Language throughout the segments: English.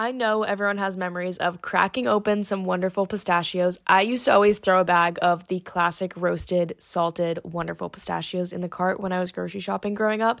I know everyone has memories of cracking open some wonderful pistachios. I used to always throw a bag of the classic roasted, salted, wonderful pistachios in the cart when I was grocery shopping growing up.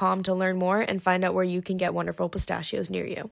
to learn more and find out where you can get wonderful pistachios near you.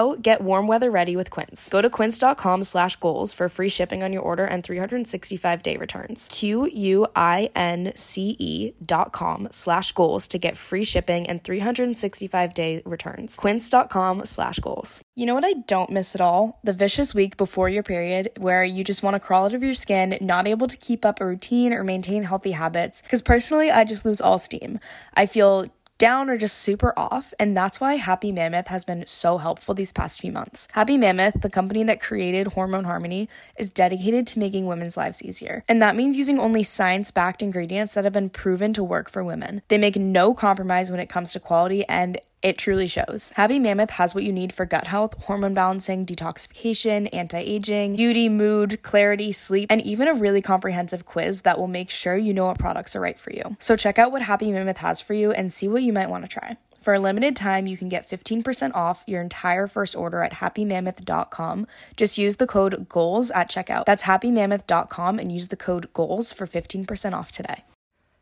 get warm weather ready with Quince. Go to quince.com slash goals for free shipping on your order and 365 day returns. Q-U-I-N-C-E dot com slash goals to get free shipping and 365 day returns. Quince.com slash goals. You know what I don't miss at all? The vicious week before your period where you just want to crawl out of your skin, not able to keep up a routine or maintain healthy habits. Because personally, I just lose all steam. I feel down or just super off. And that's why Happy Mammoth has been so helpful these past few months. Happy Mammoth, the company that created Hormone Harmony, is dedicated to making women's lives easier. And that means using only science backed ingredients that have been proven to work for women. They make no compromise when it comes to quality and it truly shows. Happy Mammoth has what you need for gut health, hormone balancing, detoxification, anti aging, beauty, mood, clarity, sleep, and even a really comprehensive quiz that will make sure you know what products are right for you. So check out what Happy Mammoth has for you and see what you might want to try. For a limited time, you can get 15% off your entire first order at happymammoth.com. Just use the code GOALS at checkout. That's happymammoth.com and use the code GOALS for 15% off today.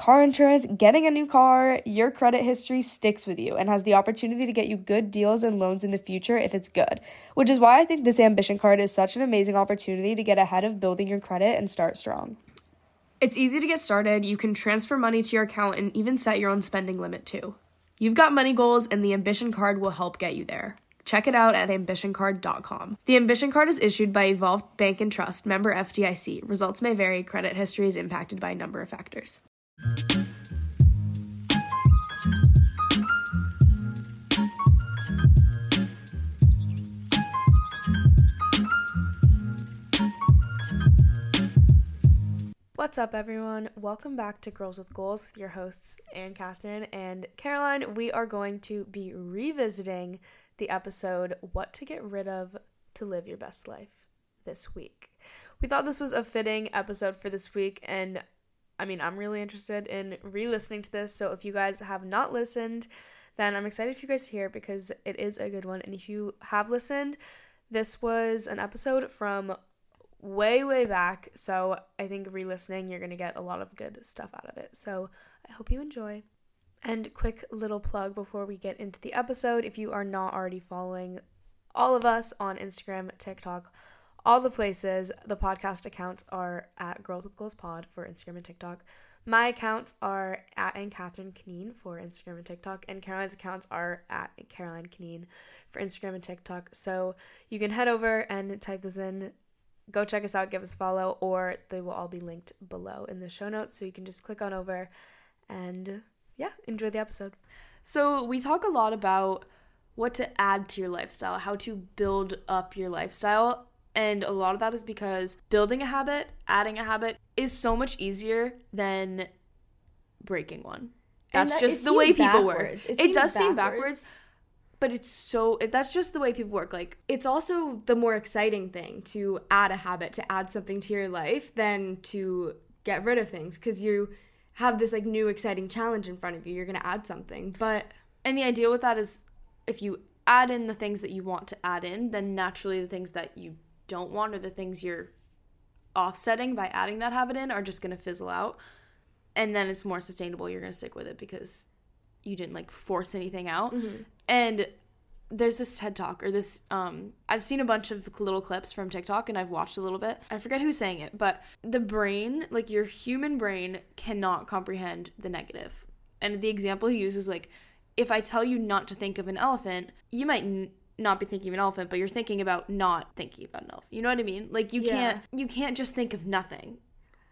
car insurance, getting a new car, your credit history sticks with you and has the opportunity to get you good deals and loans in the future if it's good. Which is why I think this ambition card is such an amazing opportunity to get ahead of building your credit and start strong. It's easy to get started. You can transfer money to your account and even set your own spending limit too. You've got money goals, and the Ambition Card will help get you there. Check it out at ambitioncard.com. The Ambition Card is issued by Evolved Bank and Trust, member FDIC. Results may vary. Credit history is impacted by a number of factors. What's up, everyone? Welcome back to Girls with Goals with your hosts, Ann Catherine and Caroline. We are going to be revisiting the episode What to Get Rid of to live your best life this week. We thought this was a fitting episode for this week, and I mean, I'm really interested in re listening to this. So if you guys have not listened, then I'm excited for you guys to hear because it is a good one. And if you have listened, this was an episode from way, way back. So I think re listening, you're going to get a lot of good stuff out of it. So I hope you enjoy. And quick little plug before we get into the episode if you are not already following all of us on Instagram, TikTok, all the places, the podcast accounts are at Girls with Goals Pod for Instagram and TikTok. My accounts are at Ann Catherine Conneen for Instagram and TikTok, and Caroline's accounts are at Caroline Conneen for Instagram and TikTok. So you can head over and type this in, go check us out, give us a follow, or they will all be linked below in the show notes. So you can just click on over and yeah, enjoy the episode. So we talk a lot about what to add to your lifestyle, how to build up your lifestyle. And a lot of that is because building a habit, adding a habit is so much easier than breaking one. That's that, just the way people work. It, it does backwards. seem backwards, but it's so that's just the way people work. Like it's also the more exciting thing to add a habit, to add something to your life than to get rid of things because you have this like new exciting challenge in front of you. You're going to add something. But and the idea with that is if you add in the things that you want to add in, then naturally the things that you don't want or the things you're offsetting by adding that habit in are just going to fizzle out. And then it's more sustainable. You're going to stick with it because you didn't like force anything out. Mm-hmm. And there's this TED talk or this um I've seen a bunch of little clips from TikTok and I've watched a little bit. I forget who's saying it, but the brain, like your human brain cannot comprehend the negative. And the example he used was like if I tell you not to think of an elephant, you might n- not be thinking of an elephant, but you're thinking about not thinking about an elephant. You know what I mean? Like you yeah. can't you can't just think of nothing.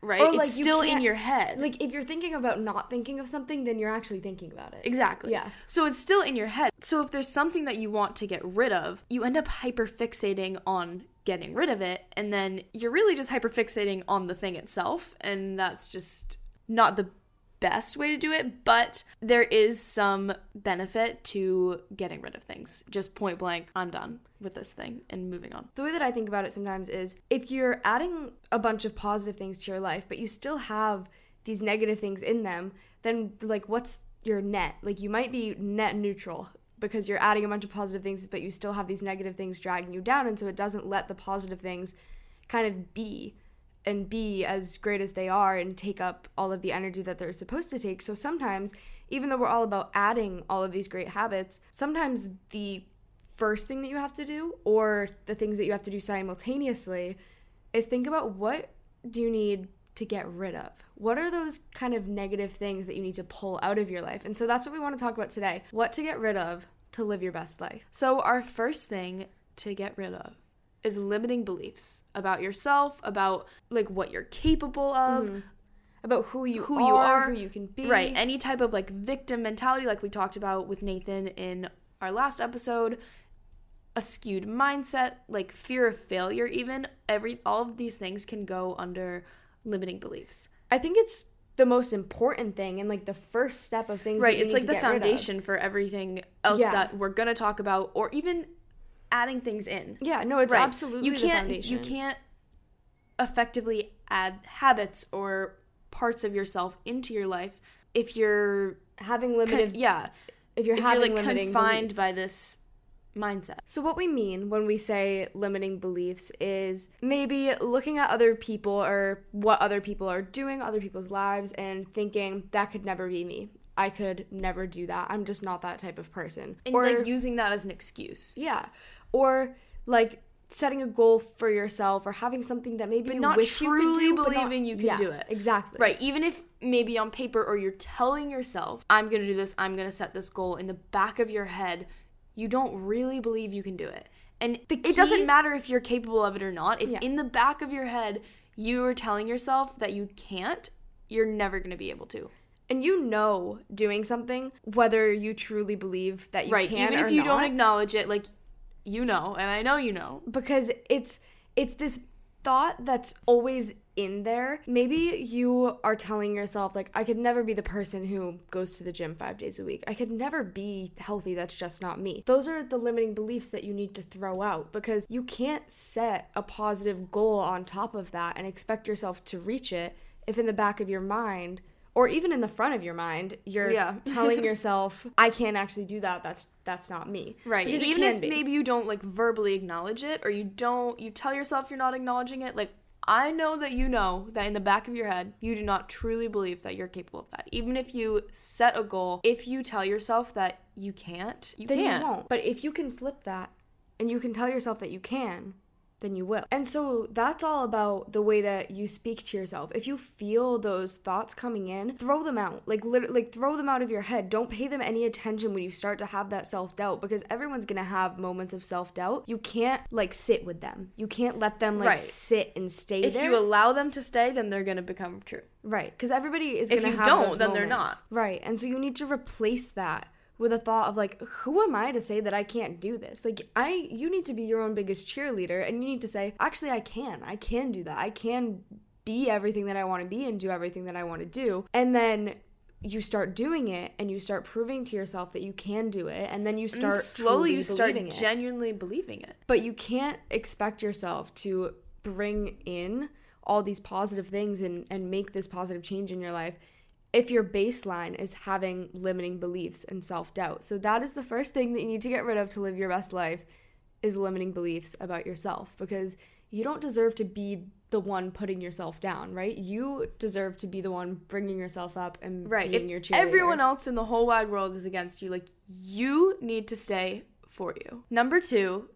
Right? Or, like, it's still in your head. Like if you're thinking about not thinking of something, then you're actually thinking about it. Exactly. Yeah. So it's still in your head. So if there's something that you want to get rid of, you end up hyper fixating on getting rid of it, and then you're really just hyper fixating on the thing itself, and that's just not the best way to do it, but there is some benefit to getting rid of things. Just point blank, I'm done with this thing and moving on. The way that I think about it sometimes is if you're adding a bunch of positive things to your life, but you still have these negative things in them, then like what's your net? Like you might be net neutral because you're adding a bunch of positive things, but you still have these negative things dragging you down, and so it doesn't let the positive things kind of be and be as great as they are and take up all of the energy that they're supposed to take. So sometimes, even though we're all about adding all of these great habits, sometimes the first thing that you have to do or the things that you have to do simultaneously is think about what do you need to get rid of? What are those kind of negative things that you need to pull out of your life? And so that's what we want to talk about today. What to get rid of to live your best life. So, our first thing to get rid of is limiting beliefs about yourself, about like what you're capable of, mm-hmm. about who you who are, you are, who you can be. Right. Any type of like victim mentality like we talked about with Nathan in our last episode, a skewed mindset, like fear of failure even, every all of these things can go under limiting beliefs. I think it's the most important thing and like the first step of things right it's like the foundation for everything else yeah. that we're gonna talk about or even adding things in. Yeah, no, it's right. absolutely you can't, You can't effectively add habits or parts of yourself into your life if you're having limited. Con- yeah, if you're if having you're like confined beliefs. by this mindset. So what we mean when we say limiting beliefs is maybe looking at other people or what other people are doing, other people's lives and thinking that could never be me. I could never do that. I'm just not that type of person. And or like using that as an excuse. Yeah or like setting a goal for yourself or having something that maybe but you not wish truly you could do, believing not, you can yeah, do it. Exactly. Right. Even if maybe on paper or you're telling yourself, I'm going to do this, I'm going to set this goal in the back of your head, you don't really believe you can do it. And key, it doesn't matter if you're capable of it or not. If yeah. in the back of your head you are telling yourself that you can't, you're never going to be able to and you know doing something whether you truly believe that you right. can even if you not. don't acknowledge it like you know, and I know you know. Because it's it's this thought that's always in there. Maybe you are telling yourself, like, I could never be the person who goes to the gym five days a week. I could never be healthy. That's just not me. Those are the limiting beliefs that you need to throw out because you can't set a positive goal on top of that and expect yourself to reach it if in the back of your mind or even in the front of your mind you're Yeah. telling yourself i can't actually do that that's that's not me Right. Because Even if be. maybe you don't like verbally acknowledge it or you don't you tell yourself you're not acknowledging it, like I know that you know that in the back of your head, you do not truly believe that you're capable of that. Even if you set a goal, if you tell yourself that you can't, you then can't. you won't. But if you can flip that and you can tell yourself that you can, then you will. And so that's all about the way that you speak to yourself. If you feel those thoughts coming in, throw them out. Like literally like throw them out of your head. Don't pay them any attention when you start to have that self-doubt because everyone's going to have moments of self-doubt. You can't like sit with them. You can't let them like Right. sit and stay If there. If you allow them to stay, then they're going to become true. Right, because everybody is If going to you don't, then they're not. Right, and so you need to replace that with a thought of like, who am I to say that I can't do this? Like, I, you need to be your own biggest cheerleader, and you need to say, actually, I can, I can do that, I can be everything that I want to be and do everything that I want to do, and then. You start doing it, and you start proving to yourself that you can do it, and then you And start slowly truly you start it. genuinely believing it. But you can't expect yourself to bring in all these positive things and, and make this positive change in your life if your baseline is having limiting beliefs and self-doubt. So that is the first thing that you need to get rid of to live your best life is limiting beliefs about yourself because you don't deserve to be the one putting yourself down, right? You deserve to be the one bringing yourself up and Right. being If your cheerleader. everyone else in the whole wide world is against you, like you need to stay for you. Number two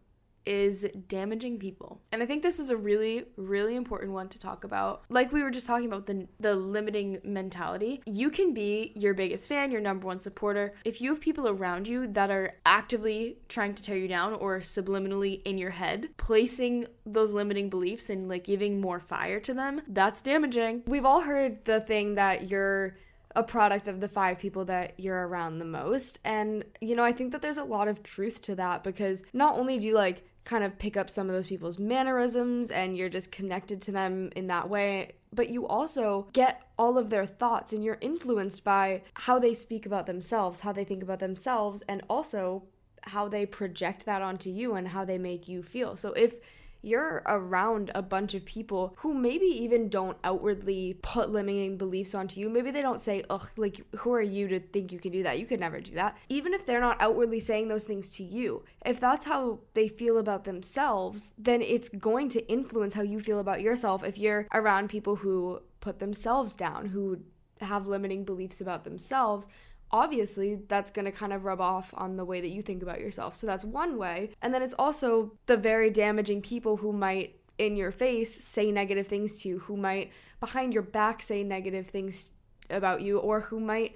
is damaging people. And I think this is a really, really important one to talk about. Like we were just talking about the the limiting mentality. You can be your biggest fan, your number one supporter. If you have people around you that are actively trying to tear you down or subliminally in your head, placing those limiting beliefs and like giving more fire to them, that's damaging. We've all heard the thing that you're a product of the five people that you're around the most. And, you know, I think that there's a lot of truth to that because not only do you like kind of pick up some of those people's mannerisms and you're just connected to them in that way, but you also get all of their thoughts and you're influenced by how they speak about themselves, how they think about themselves, and also how they project that onto you and how they make you feel. So if you're around a bunch of people who maybe even don't outwardly put limiting beliefs onto you. Maybe they don't say, ugh, like, who are you to think you can do that? You could never do that. Even if they're not outwardly saying those things to you, if that's how they feel about themselves, then it's going to influence how you feel about yourself if you're around people who put themselves down, who have limiting beliefs about themselves obviously that's going to kind of rub off on the way that you think about yourself. So that's one way. And then it's also the very damaging people who might in your face say negative things to you, who might behind your back say negative things about you or who might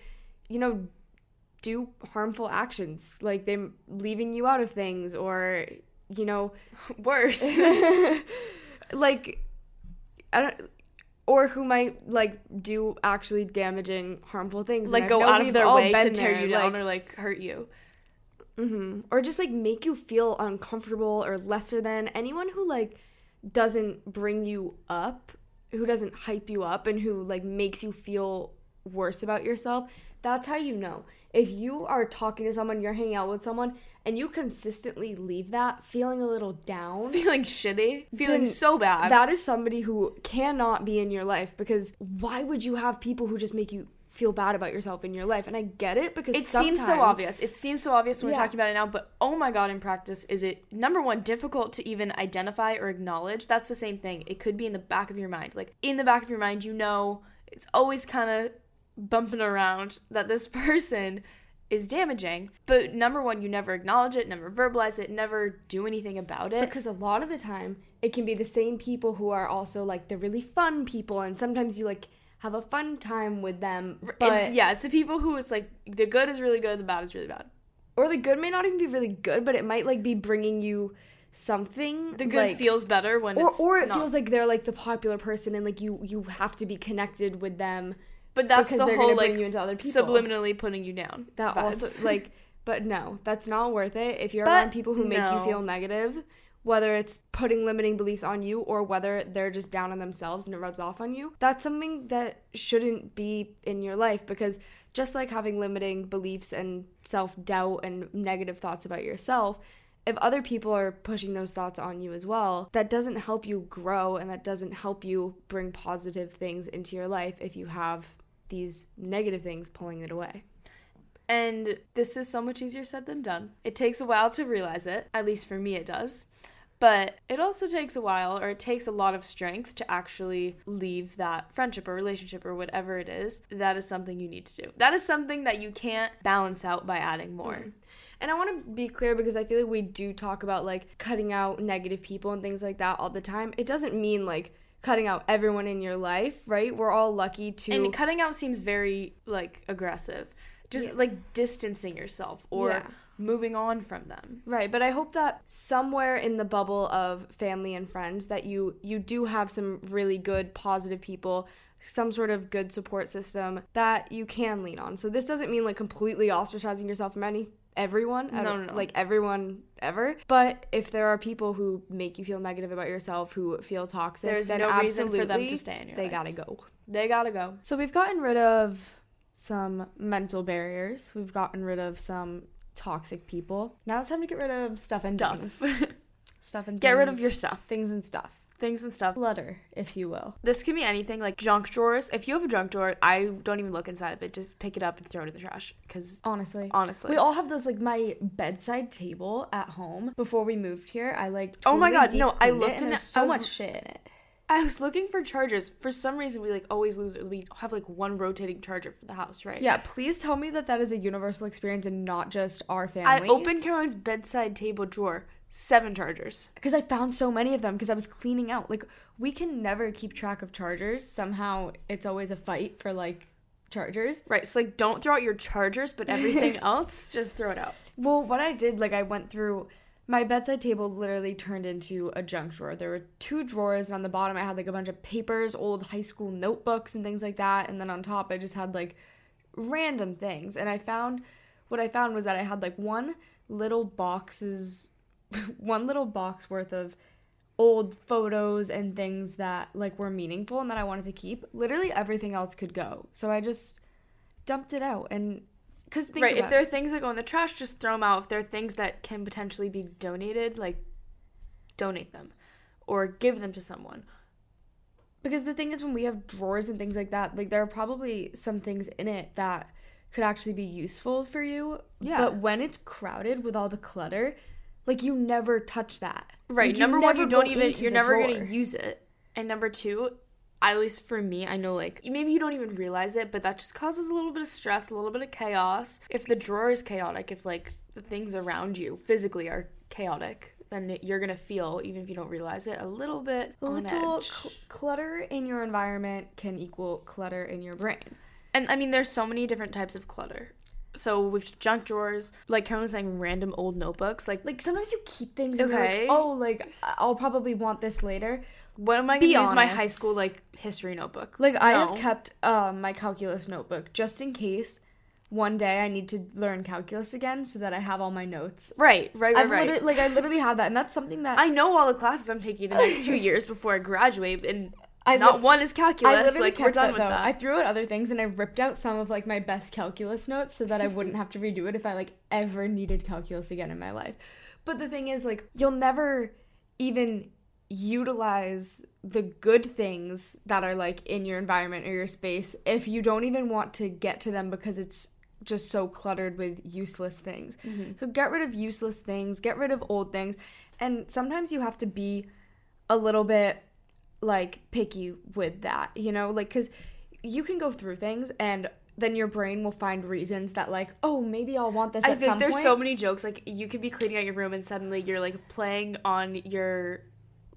you know do harmful actions like them leaving you out of things or you know Worse. like I don't or who might like do actually damaging harmful things like go out of their way to tear there, you down like- or like hurt you. hmm Or just like make you feel uncomfortable or lesser than anyone who like doesn't bring you up, who doesn't hype you up, and who like makes you feel worse about yourself. That's how you know. If you are talking to someone, you're hanging out with someone, and you consistently leave that feeling a little down, Feeling shitty, feeling so bad. that is somebody who cannot be in your life because why would you have people who just make you feel bad about yourself in your life? And I get it because it seems so obvious. It seems so obvious when Yeah. we're talking about it now, but oh my god, in practice, is it number one difficult to even identify or acknowledge? That's the same thing. It could be in the back of your mind. Like in the back of your mind, you know, it's always kind of bumping around that this person is damaging. But number one, you never acknowledge it, never verbalize it, never do anything about it. Because a lot of the time, it can be the same people who are also like the really fun people, and sometimes you like have a fun time with them, but And, yeah, it's the people who it's like the good is really good, the bad is really bad. or the good may not even be really good, but it might like be bringing you something. The good like, feels better when or it's or it not. feels like they're like the popular person, and like you you have to be connected with them but that's because the they're whole gonna like bring you into other people. subliminally putting you down. that vibes. also like but no that's not worth it if you're But around people who make you feel negative whether it's putting limiting beliefs on you or whether they're just down on themselves and it rubs off on you, that's something that shouldn't be in your life because just like having limiting beliefs and self doubt and negative thoughts about yourself, if other people are pushing those thoughts on you as well, that doesn't help you grow and that doesn't help you bring positive things into your life if you have these negative things pulling it away. And this is so much easier said than done. It takes a while to realize it, at least for me, it does. But it also takes a while, or it takes a lot of strength to actually leave that friendship or relationship or whatever it is. That is something you need to do. That is something that you can't balance out by adding more. Mm-hmm. And I want to be clear because I feel like we do talk about like cutting out negative people and things like that all the time. It doesn't mean like cutting out everyone in your life, right? We're all lucky to. And cutting out seems very like aggressive. Just yeah. like distancing yourself or. Yeah moving on from them. Right, but I hope that somewhere in the bubble of family and friends that you you do have some really good positive people some sort of good support system that you can lean on. So this doesn't mean like completely ostracizing yourself from any everyone, I no, no, no. like everyone ever. But if there are people who make you feel negative about yourself, who feel toxic, there's then no reason for them to stay in your They life. gotta go. They gotta go. So we've gotten rid of some mental barriers. We've gotten rid of some toxic people. Now it's time to get rid of stuff and stuff. things. stuff and get things. rid of your stuff. Things and stuff. Things and stuff. Clutter, if you will. This can be anything like junk drawers. If you have a junk drawer, I don't even look inside of it. Just pick it up and throw it in the trash. Because honestly, honestly, we all have those. Like my bedside table at home before we moved here. I like. Totally oh my god, no! I looked in it. So much shit in it. I was looking for chargers. For some reason, we like always lose it. We have like one rotating charger for the house, right? Yeah. Please tell me that that is a universal experience and not just our family. I opened Caroline's bedside table drawer. Seven chargers. Because I found so many of them because I was cleaning out. Like we can never keep track of chargers. Somehow it's always a fight for like chargers. Right. So like don't throw out your chargers, but everything else just throw it out. Well, what I did, like I went through my bedside table literally turned into a junk drawer. There were two drawers, and on the bottom I had like a bunch of papers, old high school notebooks, and things like that. And then on top I just had like random things. And I found what I found was that I had like one little boxes, one little box worth of old photos and things that like were meaningful and that I wanted to keep. Literally everything else could go. So I just dumped it out and because right, if there are things that go in the trash, just throw them out. If there are things that can potentially be donated, like donate them or give them to someone. Because the thing is, when we have drawers and things like that, like there are probably some things in it that could actually be useful for you. Yeah. But when it's crowded with all the clutter, like you never touch that. Right. Like, number one, you don't even. You're never drawer. gonna use it. And number two, at least for me, I know like maybe you don't even realize it, but that just causes a little bit of stress, a little bit of chaos. If the drawer is chaotic, if like the things around you physically are chaotic, then you're gonna feel, even if you don't realize it, a little bit a little cl- clutter in your environment can equal clutter in your brain. And I mean, there's so many different types of clutter. So with junk drawers, like Karen was saying, random old notebooks. Like like sometimes you keep things. Okay. Like, oh, like I'll probably want this later. What am I gonna use my high school like history notebook? Like no. I have kept um, my calculus notebook just in case one day I need to learn calculus again so that I have all my notes. Right, right, right, I've right. Like I literally have that, and that's something that I know all the classes I'm taking the next two years before I graduate, and I not li- one is calculus. I literally like done that, with though. that. I threw out other things, and I ripped out some of like my best calculus notes so that I wouldn't have to redo it if I like ever needed calculus again in my life. But the thing is, like, you'll never even utilize the good things that are like in your environment or your space if you don't even want to get to them because it's just so cluttered with useless things. Mm-hmm. So get rid of useless things, get rid of old things. And sometimes you have to be a little bit like picky with that, you know? Like cuz you can go through things and then your brain will find reasons that like, oh, maybe I'll want this. I think there's point. so many jokes. Like you could be cleaning out your room and suddenly you're like playing on your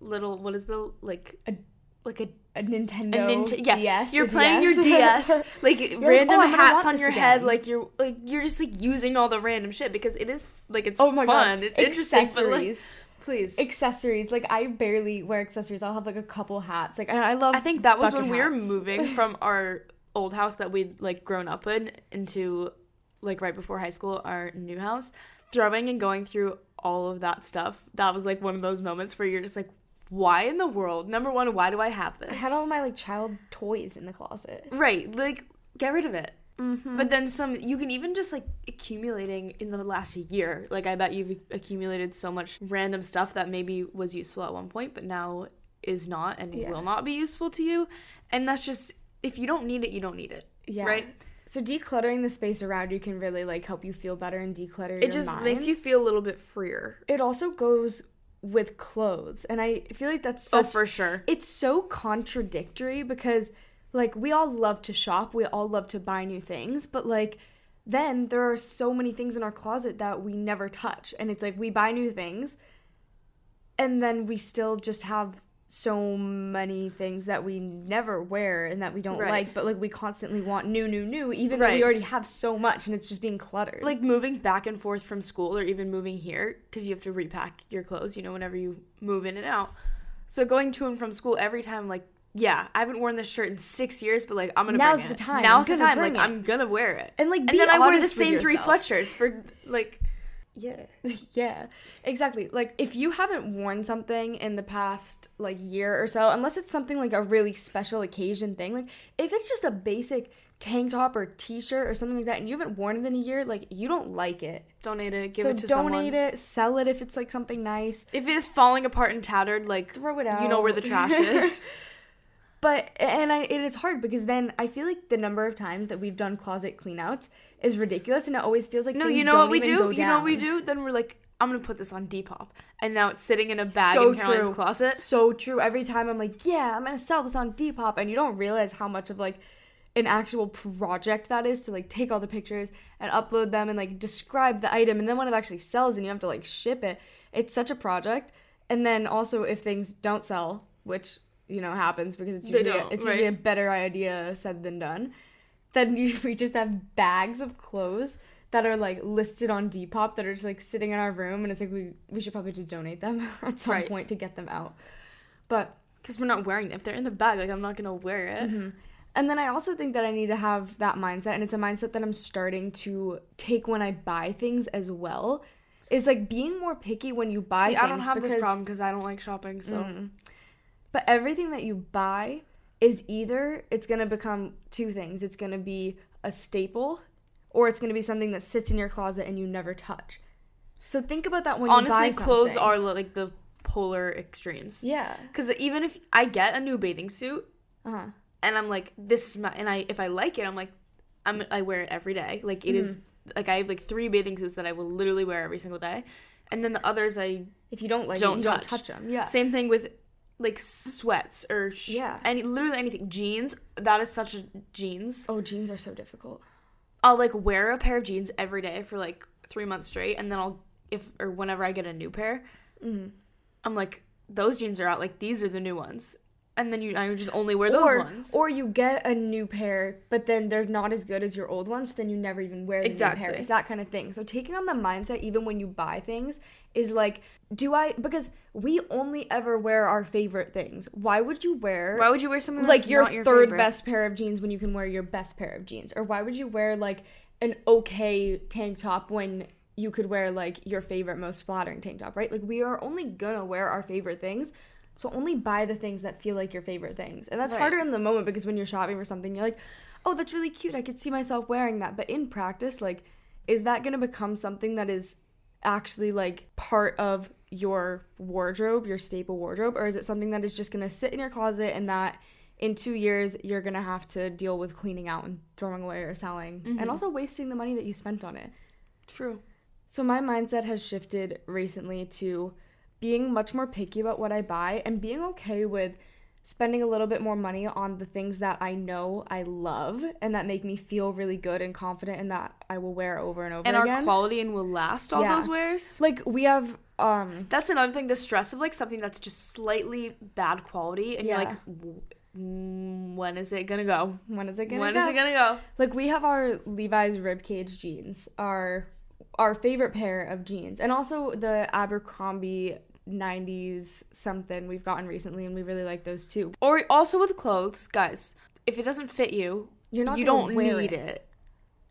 little what is the like a like a a Nintendo a Nint- yeah. DS. You're playing DS. your DS, like you're random like, oh, hats on your again. head, like you're like you're just like using all the random shit because it is like it's oh my fun, God. it's interesting, but like please accessories. Like I barely wear accessories. I'll have like a couple hats. Like I, love. I think that was when hats. we were moving from our old house that we'd like grown up in into like right before high school, our new house. Throwing and going through all of that stuff, that was like one of those moments where you're just like, why in the world? Number one, why do I have this? I had all my like child toys in the closet. Right, like get rid of it. Mm-hmm. But then some, you can even just like accumulating in the last year. Like, I bet you've accumulated so much random stuff that maybe was useful at one point, but now is not and Yeah. will not be useful to you. And that's just, if you don't need it, you don't need it. Yeah. Right? So decluttering the space around you can really like help you feel better and declutter It just mind. makes you feel a little bit freer. It also goes with clothes, and I feel like that's Oh, for sure. It's so contradictory because like we all love to shop, we all love to buy new things, but like then there are so many things in our closet that we never touch, and it's like we buy new things, and then we still just have so many things that we never wear and that we don't Right. like, but like we constantly want new, new, new, even though we already have so much and it's just being cluttered. like moving back and forth from school or even moving here because you have to repack your clothes you know whenever you move in and out so going to and from school every time like yeah i haven't worn this shirt in six years but like i'm gonna Now's the it. time. now's the time like it. i'm gonna wear it And, like, and be then i wear the same three sweatshirts for like Yeah. yeah. Exactly. Like if you haven't worn something in the past like year or so, unless it's something like a really special occasion thing, like if it's just a basic tank top or t-shirt or something like that and you haven't worn it in a year, like you don't like it. donate it give so it to donate someone donate it, sell it if it's like something nice. if it is falling apart and tattered like Throw it out you know where the trash is But and I it is hard because then I feel like the number of times that we've done closet cleanouts is ridiculous and it always feels like no you know what we do? you know what we do? Then we're like i'm gonna put this on depop. And now it's sitting in a bag so in caroline's true. closet. So true. Every time I'm like, yeah, I'm gonna sell this on Depop, and you don't realize how much of like an actual project that is to like take all the pictures and upload them and like describe the item, and then when it actually sells and you have to like ship it, it's such a project. And then also if things don't sell, which you know happens because it's usually a, it's usually a better idea said than done. Then you, we just have bags of clothes that are like listed on Depop that are just like sitting in our room, and it's like we we should probably just donate them at some Right. point to get them out. But because we're not wearing it if they're in the bag like i'm not gonna wear it and then I also think that I need to have that mindset, and it's a mindset that I'm starting to take when I buy things as well. Is like being more picky when you buy See, things. I don't have this problem because I don't like shopping. So Mm. But everything that you buy is either it's gonna become two things. It's gonna be a staple, or it's gonna be something that sits in your closet and you never touch. So think about that when honestly, you buy clothes something. are like the polar extremes. yeah. Because even if I get a new bathing suit Uh huh. and I'm like, this is my, and I if I like it, I'm like, I'm I wear it every day. Like it is like I have like three bathing suits that I will literally wear every single day, and then the others I If you don't like Don't it, you don't touch. touch them. Yeah. Same thing with like sweats or sh- Yeah. any literally anything. Jeans. That is such a jeans. Oh, jeans are so difficult. I'll like wear a pair of jeans every day for like three months straight, and then I'll if or whenever I get a new pair, Mm-hmm. I'm like those jeans are out. Like these are the new ones, and then you I just only wear those or, ones. Or you get a new pair, but then they're not as good as your old ones, so then you never even wear the new Exactly. pair. It's that kind of thing. So taking on the mindset, even when you buy things, is like, do I? Because we only ever wear our favorite things. Why would you wear? Why would you wear something that's like your, your third favorite? best pair of jeans when you can wear your best pair of jeans? Or why would you wear like an okay tank top when you could wear like your favorite most flattering tank top, right? Like we are only gonna wear our favorite things. So only buy the things that feel like your favorite things. And that's Right. harder in the moment because when you're shopping for something, you're like, "Oh, that's really cute. I could see myself wearing that." But in practice, like is that to become something that is actually like part of your wardrobe, your staple wardrobe, or is it something that is just going to sit in your closet and that in 2 years you're going to have to deal with cleaning out and throwing away or selling and mm-hmm. also wasting the money that you spent on it? True. So my mindset has shifted recently to being much more picky about what I buy and being okay with spending a little bit more money on the things that I know I love and that make me feel really good and confident and that I will wear over and over And again. our quality and will last all Yeah. those wears. like we have um That's another thing. The stress of like something that's just slightly bad quality, and Yeah. you're like, mm, when is it gonna go? when is it gonna When go? is it gonna go? like we have our Levi's ribcage jeans, our our favorite pair of jeans, and also the Abercrombie 90s something we've gotten recently, and we really like those too. Or also with clothes, guys. If it doesn't fit you, You're not you don't need it. it.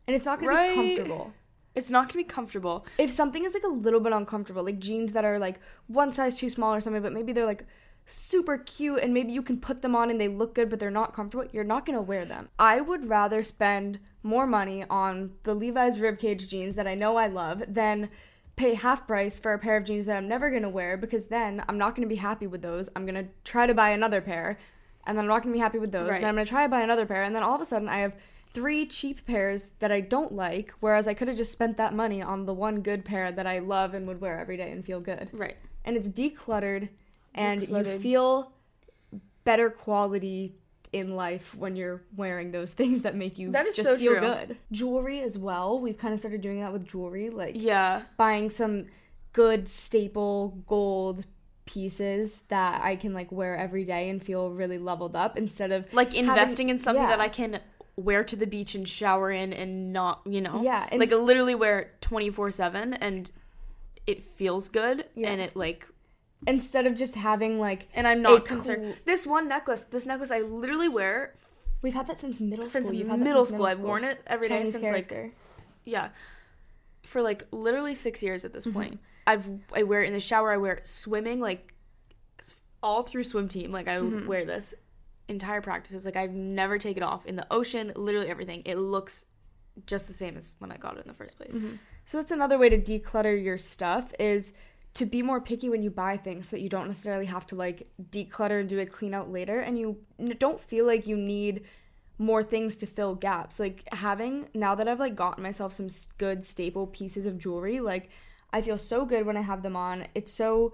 And it's not gonna Right. be comfortable. It's not gonna be comfortable. If something is like a little bit uncomfortable, like jeans that are like one size too small or something, but maybe they're like super cute and maybe you can put them on and they look good but they're not comfortable, you're not gonna wear them. I would rather spend more money on the Levi's ribcage jeans that I know I love than pay half price for a pair of jeans that I'm never gonna wear because then I'm not gonna be happy with those. I'm gonna try to buy another pair and then I'm not gonna be happy with those. Right. Then I'm gonna try to buy another pair and then all of a sudden I have three cheap pairs that I don't like, whereas I could have just spent that money on the one good pair that I love and would wear every day and feel good. Right. And it's decluttered and you feel better quality in life when you're wearing those things that make you That is just so feel true. good. Jewelry as well. We've kind of started doing that with jewelry, like Yeah. buying some good staple gold pieces that I can like wear every day and feel really leveled up instead of Like having- investing in something yeah. that I can wear to the beach and shower in and not, you know. Yeah, Like literally wear 24/7 and it feels good Yeah. and it like instead of just having like and I'm not concerned. cool- This one necklace, this necklace I literally wear We've had that since middle since school. You've middle since school. I've worn it every day Chinese since character. like yeah. For like literally 6 years at this Mm-hmm. point. I've I wear it in the shower, I wear it swimming like all through swim team. Like I Mm-hmm. wear this entire practices. Like I've never taken off in the ocean, literally everything. It looks just the same as when I got it in the first place. Mm-hmm. So that's another way to declutter your stuff is to be more picky when you buy things so that you don't necessarily have to like declutter and do a clean out later and you don't feel like you need more things to fill gaps. Like having now that I've like gotten myself some good staple pieces of jewelry, like I feel so good when I have them on. It's so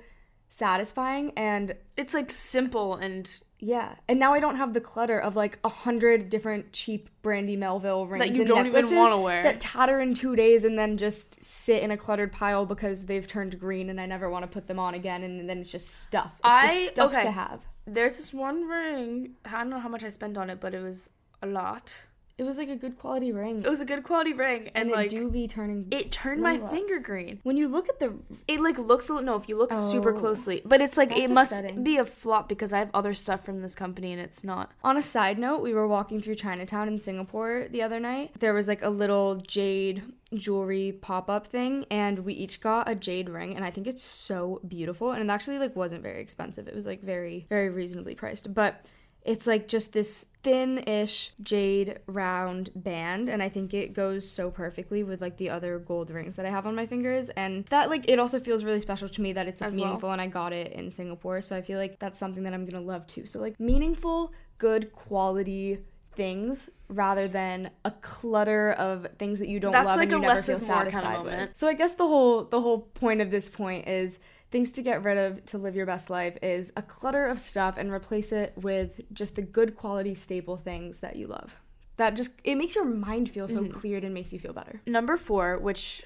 satisfying and It's like simple and yeah, and now I don't have the clutter of like a hundred different cheap Brandy Melville rings that you don't even wanna wear. that tatter in two days and then just sit in a cluttered pile because they've turned green and I never want to put them on again and then it's just stuff. It's I- just stuff okay. to have. there's this one ring. I don't know how much I spent on it, but it was a lot. It was like a good quality ring, It was a good quality ring and, and, it like do be turning. it turned my What? finger green. when you look at the It like looks a little no if you look super Oh. closely, but it's like it must upsetting. be a flop because I have other stuff from this company and it's not. On a side note, we were walking through Chinatown in Singapore the other night. There was like a little jade jewelry pop-up thing and we each got a jade ring and I think it's so beautiful and it actually like wasn't very expensive. It was like very very reasonably priced. But it's like just this thin-ish jade round band and I think it goes so perfectly with like the other gold rings that I have on my fingers and that like it also feels really special to me that it's As well. meaningful and I got it in Singapore so I feel like that's something that I'm to love too. So like meaningful, good quality things rather than a clutter of things that you don't That's love like and you a never less feel is more kind of satisfied with. So I guess the whole the whole point of this point is things to get rid of to live your best life is a clutter of stuff and replace it with just the good quality staple things that you love. That just it makes your mind feel so Mm-hmm. cleared and makes you feel better. Number four, which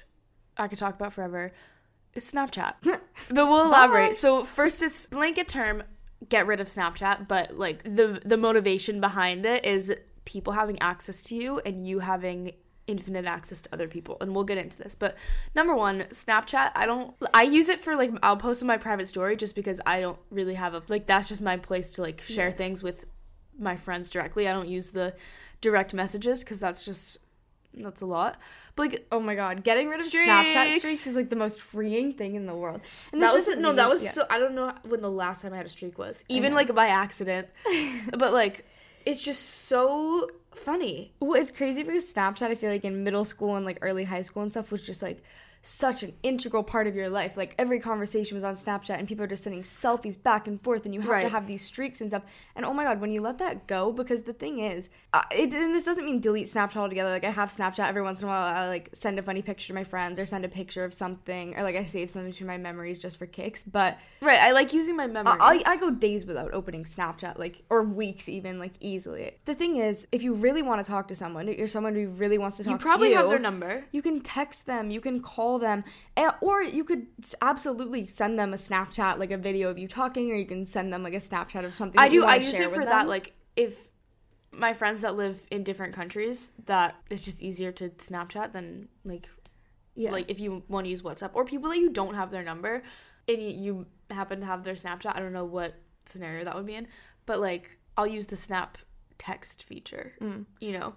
I could talk about forever, is Snapchat. but we'll elaborate. So first, it's blanket term, get rid of Snapchat. But like the the motivation behind it is people having access to you and you having infinite access to other people and we'll get into this but number one snapchat i don't i use it for like i'll post in my private story just because i don't really have a like that's just my place to like share things with my friends directly i don't use the direct messages because that's just that's a lot but like Oh my god, getting rid of Streaks. Snapchat streaks is like the most freeing thing in the world. And that was no mean- that was yeah. so i don't know when the last time i had a streak was even like by accident but like it's just so funny. Well, it's crazy because Snapchat, I feel like in middle school and like early high school and stuff, was just like such an integral part of your life. Like every conversation was on Snapchat, and people are just sending selfies back and forth, and you have to have these streaks and stuff. And oh my god, when you let that go, because the thing is, uh, it and this doesn't mean delete Snapchat altogether. Like I have Snapchat every once in a while. I like send a funny picture to my friends or send a picture of something, or like I save something to my memories just for kicks. But right i like using my memories I, I go days without opening Snapchat, like or weeks even, like easily. The thing is, if you really want to talk to someone, you're someone who really wants to talk you to probably you, probably have their number You can text them, you can call them, or you could absolutely send them a Snapchat, like a video of you talking, or you can send them like a Snapchat of something. I do. I use it for that. Like if my friends that live in different countries, that it's just easier to Snapchat than like yeah. like if you want to use WhatsApp or people that you don't have their number and you, you happen to have their Snapchat. I don't know what scenario that would be in, but like I'll use the Snap text feature. Mm. You know,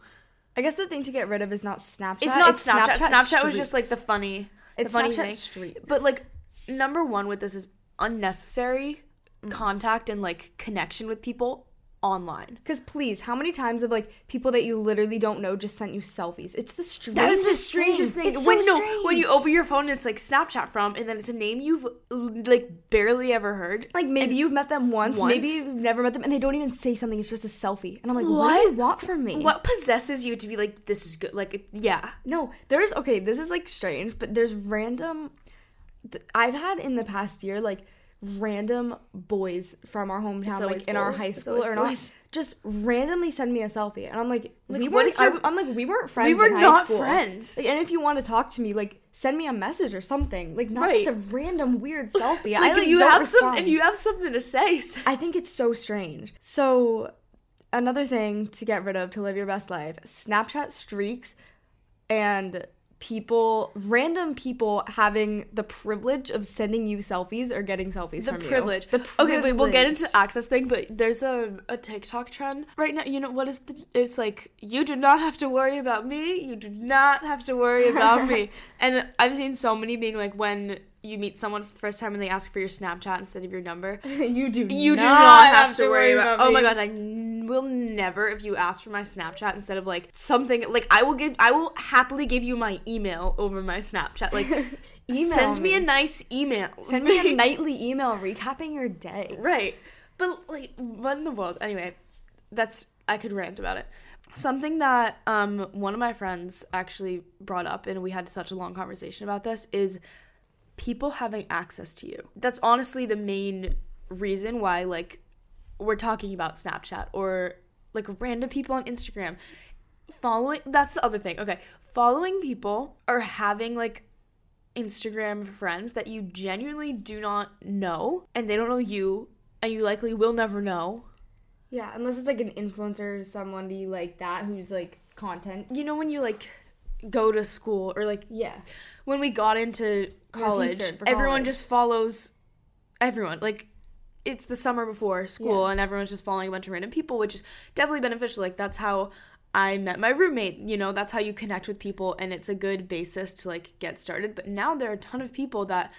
I guess the thing to get rid of is not Snapchat. It's not Snapchat. Snapchat, was just like the funny, the It's funny Snapchat thing. streaks. But like number one with this is unnecessary Mm. contact and like connection with people online. Because please, how many times have like people that you literally don't know just sent you selfies? It's the strangest. That is the strangest thing. It's when so no, when you open your phone, and it's like Snapchat from, and then it's a name you've like barely ever heard. like maybe you've met them once, Once? maybe you've never met them, and they don't even say something. It's just a selfie, and I'm like, what, do you What? want from me? What possesses you to be like, this is good? Like, yeah. No, there's okay. This is like strange, but there's random. I've had in the past year like random boys from our hometown, like in our high school or not, just randomly send me a selfie, and I'm like, we what weren't. your- I, am like, we weren't friends. We were not school. friends. Like, and if you want to talk to me, like, send me a message or something. Like, not Right. just a random weird selfie. Like, I like if you don't have some, respond. if you have something to say- I think it's so strange. So, another thing to get rid of to live your best life Snapchat streaks and people, random people having the privilege of sending you selfies or getting selfies the from privilege. you. The privilege. Okay, wait, we'll get into access thing, but there's a, a TikTok trend right now. You know what is the? It's like you do not have to worry about me. You do not have to worry about me. And I've seen so many being like when you meet someone for the first time and they ask for your Snapchat instead of your number. you do You do not not have to worry about. oh me. my god, I n- will never if you ask for my Snapchat instead of like something like I will give. I will happily give you my email over my Snapchat. Like, Email send me. me. a nice email. Send me a nightly email recapping your day. Right. But like what in the world? Anyway, that's I could rant about it. Something that um one of my friends actually brought up and we had such a long conversation about this is people having access to you. That's honestly the main reason why like we're talking about Snapchat or like random people on Instagram. Following that's the other thing. Okay. Following people or having like Instagram friends that you genuinely do not know and they don't know you and you likely will never know. Yeah, unless it's like an influencer, somebody like that who's like content. You know when you like go to school or like Yeah. When we got into college, everyone college. just follows everyone. Like it's the summer before school Yeah. and everyone's just following a bunch of random people, which is definitely beneficial. Like that's how I met my roommate, you know, that's how you connect with people and it's a good basis to like get started. But now there are a ton of people that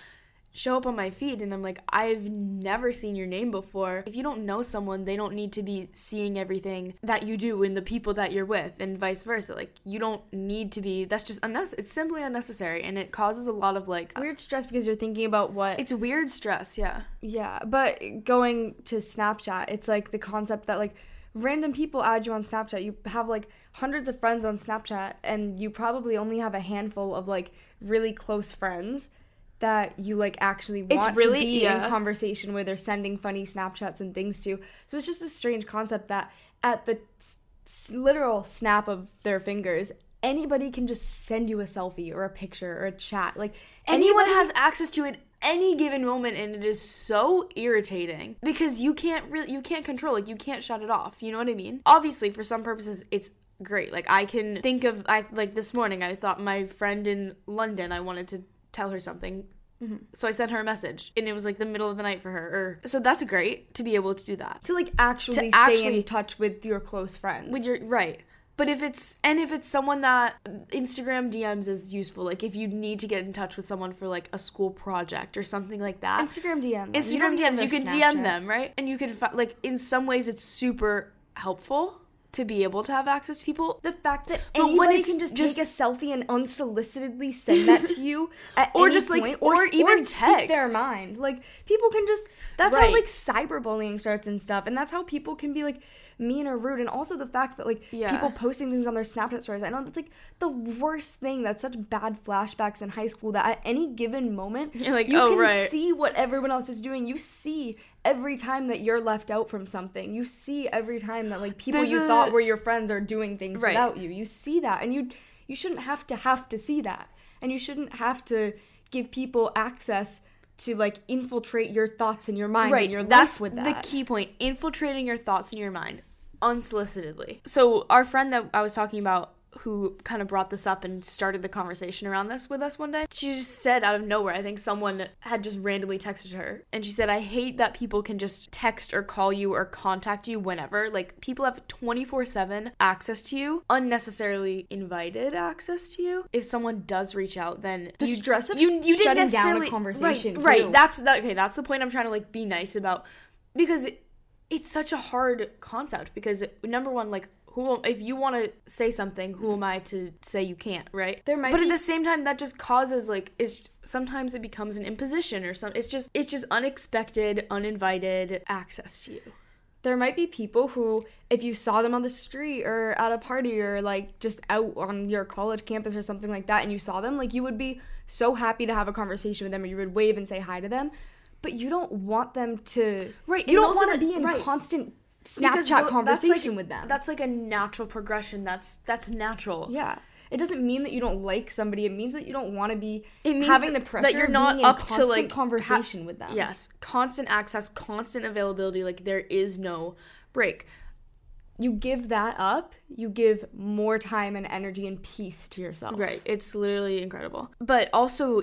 show up on my feed and I'm like, I've never seen your name before. If you don't know someone, they don't need to be seeing everything that you do and the people that you're with and vice versa. Like you don't need to be that's just unnecessary. It's simply unnecessary and it causes a lot of like uh, Weird stress because you're thinking about what it's weird stress, yeah. Yeah, but going to Snapchat, it's like the concept that like random people add you on Snapchat. You have like hundreds of friends on Snapchat and you probably only have a handful of like really close friends that you like actually want really- to be yeah. in conversation with or sending funny Snapchats and things to. So it's just a strange concept that at the s- literal snap of their fingers anybody can just send you a selfie or a picture or a chat. Like anyone has access to it any given moment and it is so irritating because you can't really you can't control like you can't shut it off you know what i mean obviously for some purposes it's great like i can think of i like this morning i thought my friend in london i wanted to tell her something mm-hmm. so i sent her a message and it was like the middle of the night for her or so that's great to be able to do that to like actually To stay actually- in touch with your close friends. with your right but if it's and if it's someone that instagram dms is useful like if you need to get in touch with someone for like a school project or something like that Instagram DM. them. Instagram DMs, you can Snapchat. DM them, right? And you can like in some ways it's super helpful to be able to have access to people. The fact that But anybody can just, just- take a selfie and unsolicitedly send that to you, Or just, like- point, or even speak text. their mind. Like people can just. That's how like cyberbullying starts and stuff, and that's how people can be like mean or rude. And also the fact that like Yeah. people posting things on their Snapchat stories. I know that's like the worst thing. That's such bad flashbacks in high school that at any given moment You're like, you "Oh, can right." see what everyone else is doing. You see every time that you're left out from something. You see every time that like people There's you a- thought were your friends are doing things Right. without you. You see that, and you you shouldn't have to have to see that, and you shouldn't have to give people access to like infiltrate your thoughts and your mind right, and your that's life with the key point. Infiltrating your thoughts in your mind unsolicitedly. So our friend that I was talking about who kind of brought this up and started the conversation around this with us one day. She just said out of nowhere, I think someone had just randomly texted her, and she said, I hate that people can just text or call you or contact you whenever. Like, people have 24 7 access to you, unnecessarily invited access to you. If someone does reach out, then The you, stress of you, you didn't shutting down a necessarily conversation, Right, too. right. That's that, okay. That's the point I'm trying to like be nice about because it's such a hard concept. Because number one, like who if you want to say something, who am I to say you can't, right? There might but be- at the same time, that just causes like it's sometimes it becomes an imposition or some. It's just it's just unexpected, uninvited access to you. there might be people who if you saw them on the street or at a party or like just out on your college campus or something like that and you saw them like you would be so happy to have a conversation with them or you would wave and say hi to them but you don't want them to Right, you don't want to be in right. constant snapchat conversation like, with them That's like a natural progression. That's that's natural. yeah it doesn't mean that you don't like somebody it means that you don't want to be It means having that- the pressure that you're not up to constant like conversation ha- with them Yes, constant access, constant availability. Like there is no break. you give that up you give more time and energy and peace to yourself Right. It's literally incredible. But also,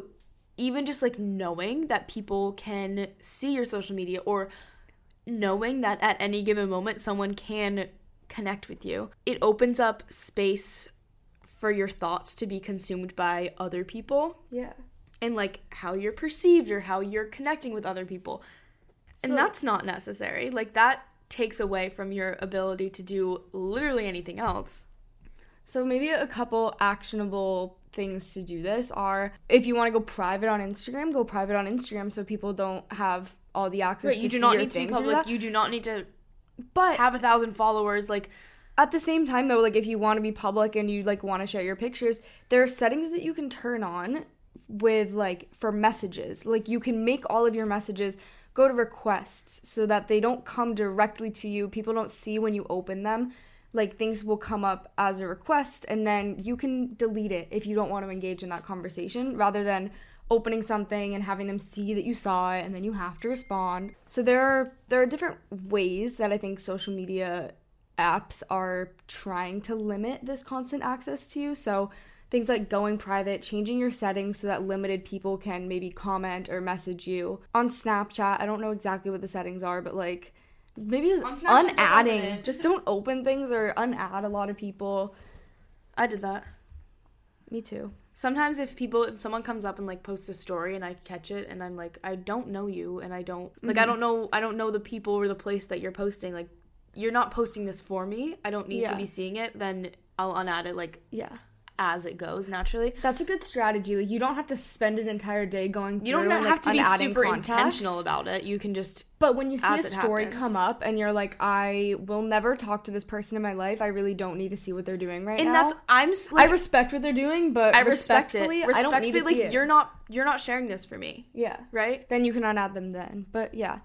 even just like knowing that people can see your social media or knowing that at any given moment someone can connect with you, it opens up space for your thoughts to be consumed by other people yeah and like how you're perceived or how you're connecting with other people. and that's not necessary. Like that takes away from your ability to do literally anything else. So maybe a couple actionable things to do this are if you want to go private on Instagram, go private on Instagram so people don't have all the access Right, to you do not need to be public. You do not need to But have a thousand followers. Like at the same time though, like if you want to be public and you like want to share your pictures, there are settings that you can turn on with like for messages. Like you can make all of your messages go to requests so that they don't come directly to you. People don't see when you open them. Like things will come up as a request and then you can delete it if you don't want to engage in that conversation rather than opening something and having them see that you saw it and then you have to respond. So there are there are different ways that I think social media apps are trying to limit this constant access to you. So things like going private, changing your settings so that limited people can maybe comment or message you. On Snapchat, I don't know exactly what the settings are, but like maybe just unadding. Just don't open things or unadd a lot of people. I did that. Me too. Sometimes if people if someone comes up and like posts a story and I catch it and I'm like I don't know you and I don't like I mm-hmm. don't know I don't know the people or the place that you're posting like you're not posting this for me. I don't need Yeah. to be seeing it. Then I'll unadd it like Yeah. As it goes naturally. That's a good strategy. Like you don't have to spend an entire day going through You don't and, have like, to be super contacts. intentional about it. You can just But when you see a story happens. come up and you're like, I will never talk to this person in my life. I really don't need to see what they're doing right and now. that's I'm s- I like, respect what they're doing, but I respect it. respectfully, Respectfully, I don't need to like see it. you're not you're not sharing this for me, yeah. right? Then you can unadd them then. But yeah,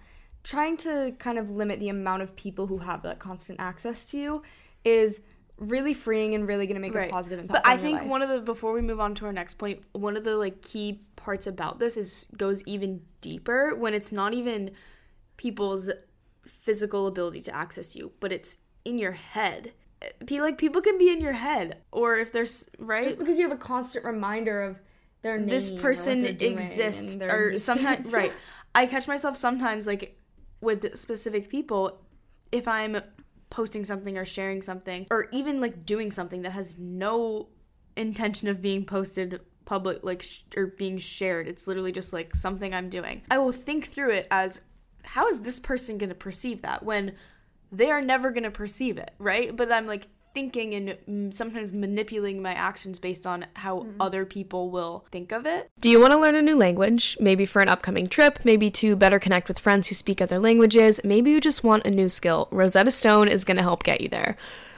trying to kind of limit the amount of people who have that constant access to you is really freeing and really going to make a positive impact. But I think life. one of the before we move on to our next point, one of the like key parts about this is goes even deeper when it's not even people's physical ability to access you, but it's in your head. Be like people can be in your head, or if there's right. just because you have a constant reminder of their name this person exists or sometimes right i catch myself sometimes like with specific people if i'm posting something or sharing something or even like doing something that has no intention of being posted public like sh- or being shared. It's literally just like something i'm doing. I will think through it as how is this person going to perceive that when they are never going to perceive it right? But i'm like thinking and mm, sometimes manipulating my actions based on how other people will think of it Do you want to learn a new language? Maybe for an upcoming trip, maybe to better connect with friends who speak other languages, maybe you just want a new skill. Rosetta Stone is going to help get you there.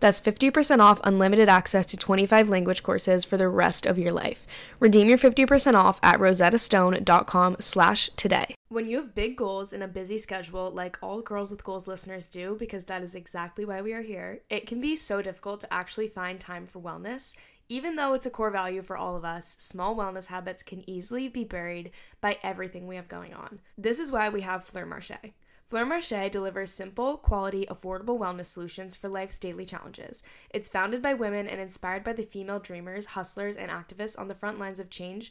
That's 50% off unlimited access to 25 language courses for the rest of your life. Redeem your 50% off at rosettastone.com slash today. When you have big goals and a busy schedule, like all Girls with Goals listeners do, because that is exactly why we are here, it can be so difficult to actually find time for wellness. Even though it's a core value for all of us, small wellness habits can easily be buried by everything we have going on. This is why we have Fleur Marche. Fleur Marche delivers simple, quality, affordable wellness solutions for life's daily challenges. It's founded by women and inspired by the female dreamers, hustlers, and activists on the front lines of change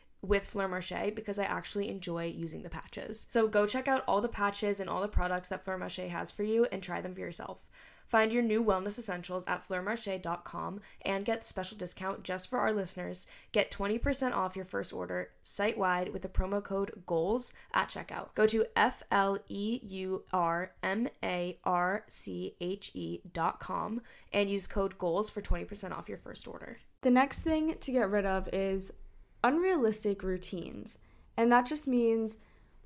with Fleur Marche because I actually enjoy using the patches. So go check out all the patches and all the products that Fleur Marche has for you and try them for yourself. Find your new wellness essentials at fleurmarche.com and get special discount just for our listeners. Get 20% off your first order site wide with the promo code GOALS at checkout. Go to F L E U R M A R C H E.com and use code GOALS for 20% off your first order. The next thing to get rid of is unrealistic routines. And that just means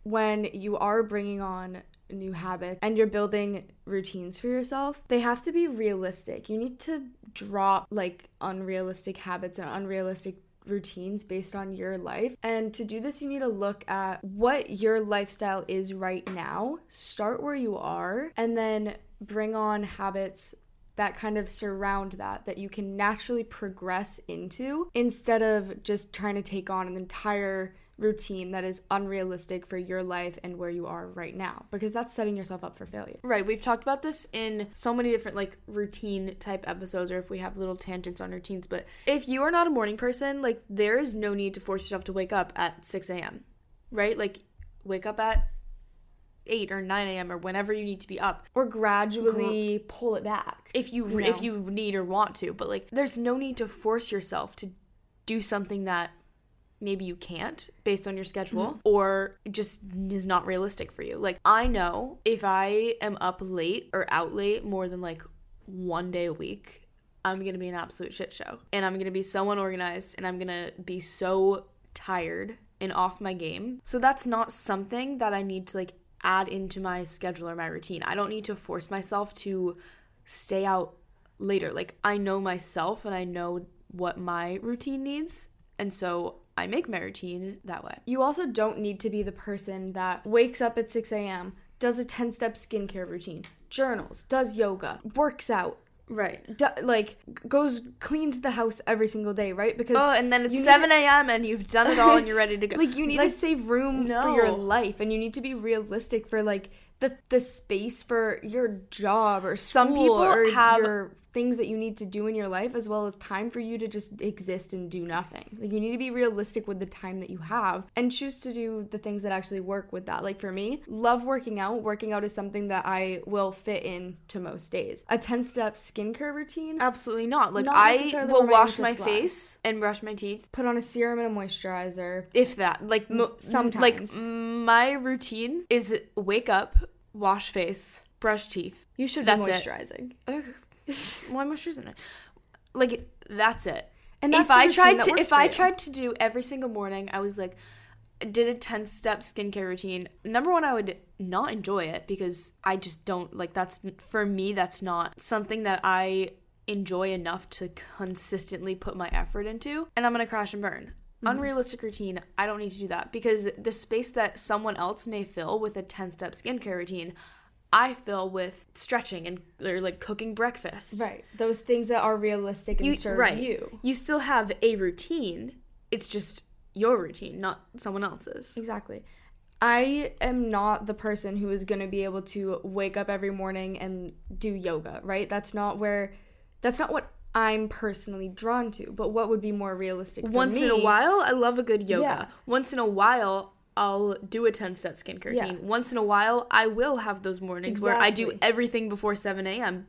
when you are bringing on new habits and you're building routines for yourself, they have to be realistic. You need to drop like unrealistic habits and unrealistic routines based on your life. And to do this, you need to look at what your lifestyle is right now, start where you are, and then bring on habits that kind of surround that that you can naturally progress into instead of just trying to take on an entire routine that is unrealistic for your life and where you are right now because that's setting yourself up for failure. Right. We've talked about this in so many different like routine type episodes or if we have little tangents on routines, but if you are not a morning person, like there is no need to force yourself to wake up at 6 a.m. Right? Like wake up at 8 or 9 a.m. or whenever you need to be up or gradually Gr- pull it back if you, you know? if you need or want to but like there's no need to force yourself to do something that maybe you can't based on your schedule mm-hmm. or just is not realistic for you like i know if i am up late or out late more than like one day a week i'm gonna be an absolute shit show and i'm gonna be so unorganized and i'm gonna be so tired and off my game so that's not something that i need to like add into my schedule or my routine. I don't need to force myself to stay out later. Like I know myself and I know what my routine needs. And so I make my routine that way. You also don't need to be the person that wakes up at 6 a.m., does a 10 step skincare routine, journals, does yoga, works out, Right. D- like goes cleans the house every single day, right? Because oh, and then it's seven a.m. and you've done it all and you're ready to go. like you need like, to save room no. for your life, and you need to be realistic for like the the space for your job or some people or have your things that you need to do in your life as well as time for you to just exist and do nothing. Like you need to be realistic with the time that you have and choose to do the things that actually work with that. Like for me, love working out. Working out is something that I will fit in to most days. A 10-step skincare routine? Absolutely not. Like not I will wash my face and brush my teeth, put on a serum and a moisturizer. If that. Like mo- sometimes. Like my routine is wake up, wash face, brush teeth. You should That's be moisturizing. It. Why am I choosing it? Like that's it. And that's if I tried to if I tried to do every single morning, I was like did a 10 step skincare routine. Number one, I would not enjoy it because I just don't like that's for me, that's not something that I enjoy enough to consistently put my effort into. And I'm gonna crash and burn. Mm-hmm. Unrealistic routine, I don't need to do that because the space that someone else may fill with a 10 step skincare routine, I fill with stretching and or like cooking breakfast. Right. Those things that are realistic and You, serve right. you. You still have a routine. It's just your routine, not someone else's. Exactly. I am not the person who is going to be able to wake up every morning and do yoga, right? That's not where that's not what I'm personally drawn to. But what would be more realistic for Once me? in a while, I love a good yoga. Yeah. Once in a while, I'll do a 10 step skincare Yeah. routine. Once in a while, I will have those mornings where I do everything before 7 a.m.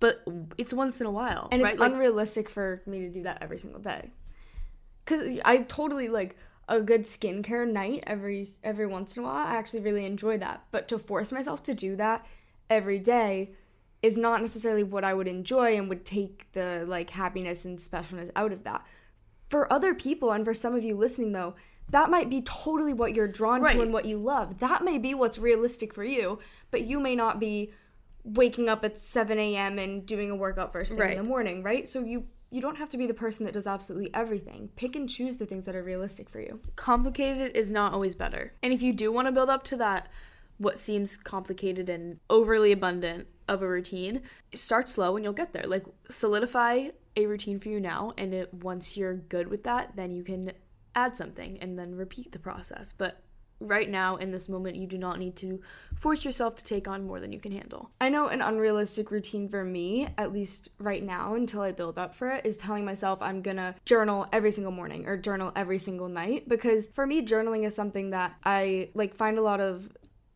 But it's once in a while. and right? it's Like, unrealistic for me to do that every single day because i totally like a good skincare night every every once in a while i actually really enjoy that but to force myself to do that every day is not necessarily what i would enjoy and would take the like happiness and specialness out of that for other people and for some of you listening though that might be totally what you're drawn Right. to and what you love that may be what's realistic for you but you may not be waking up at 7 a.m and doing a workout first thing Right. in the morning right so you you don't have to be the person that does absolutely everything pick and choose the things that are realistic for you complicated is not always better. And if you do want to build up to that, what seems complicated and overly abundant of a routine, start slow and you'll get there. Like solidify a routine for you now, and it, once you're good with that, then you can add something and then repeat the process. But right now, in this moment, you do not need to force yourself to take on more than you can handle. I know an unrealistic routine for me, at least right now until I build up for it, is telling myself I'm gonna journal every single morning or journal every single night because for me, journaling is something that I like find a lot of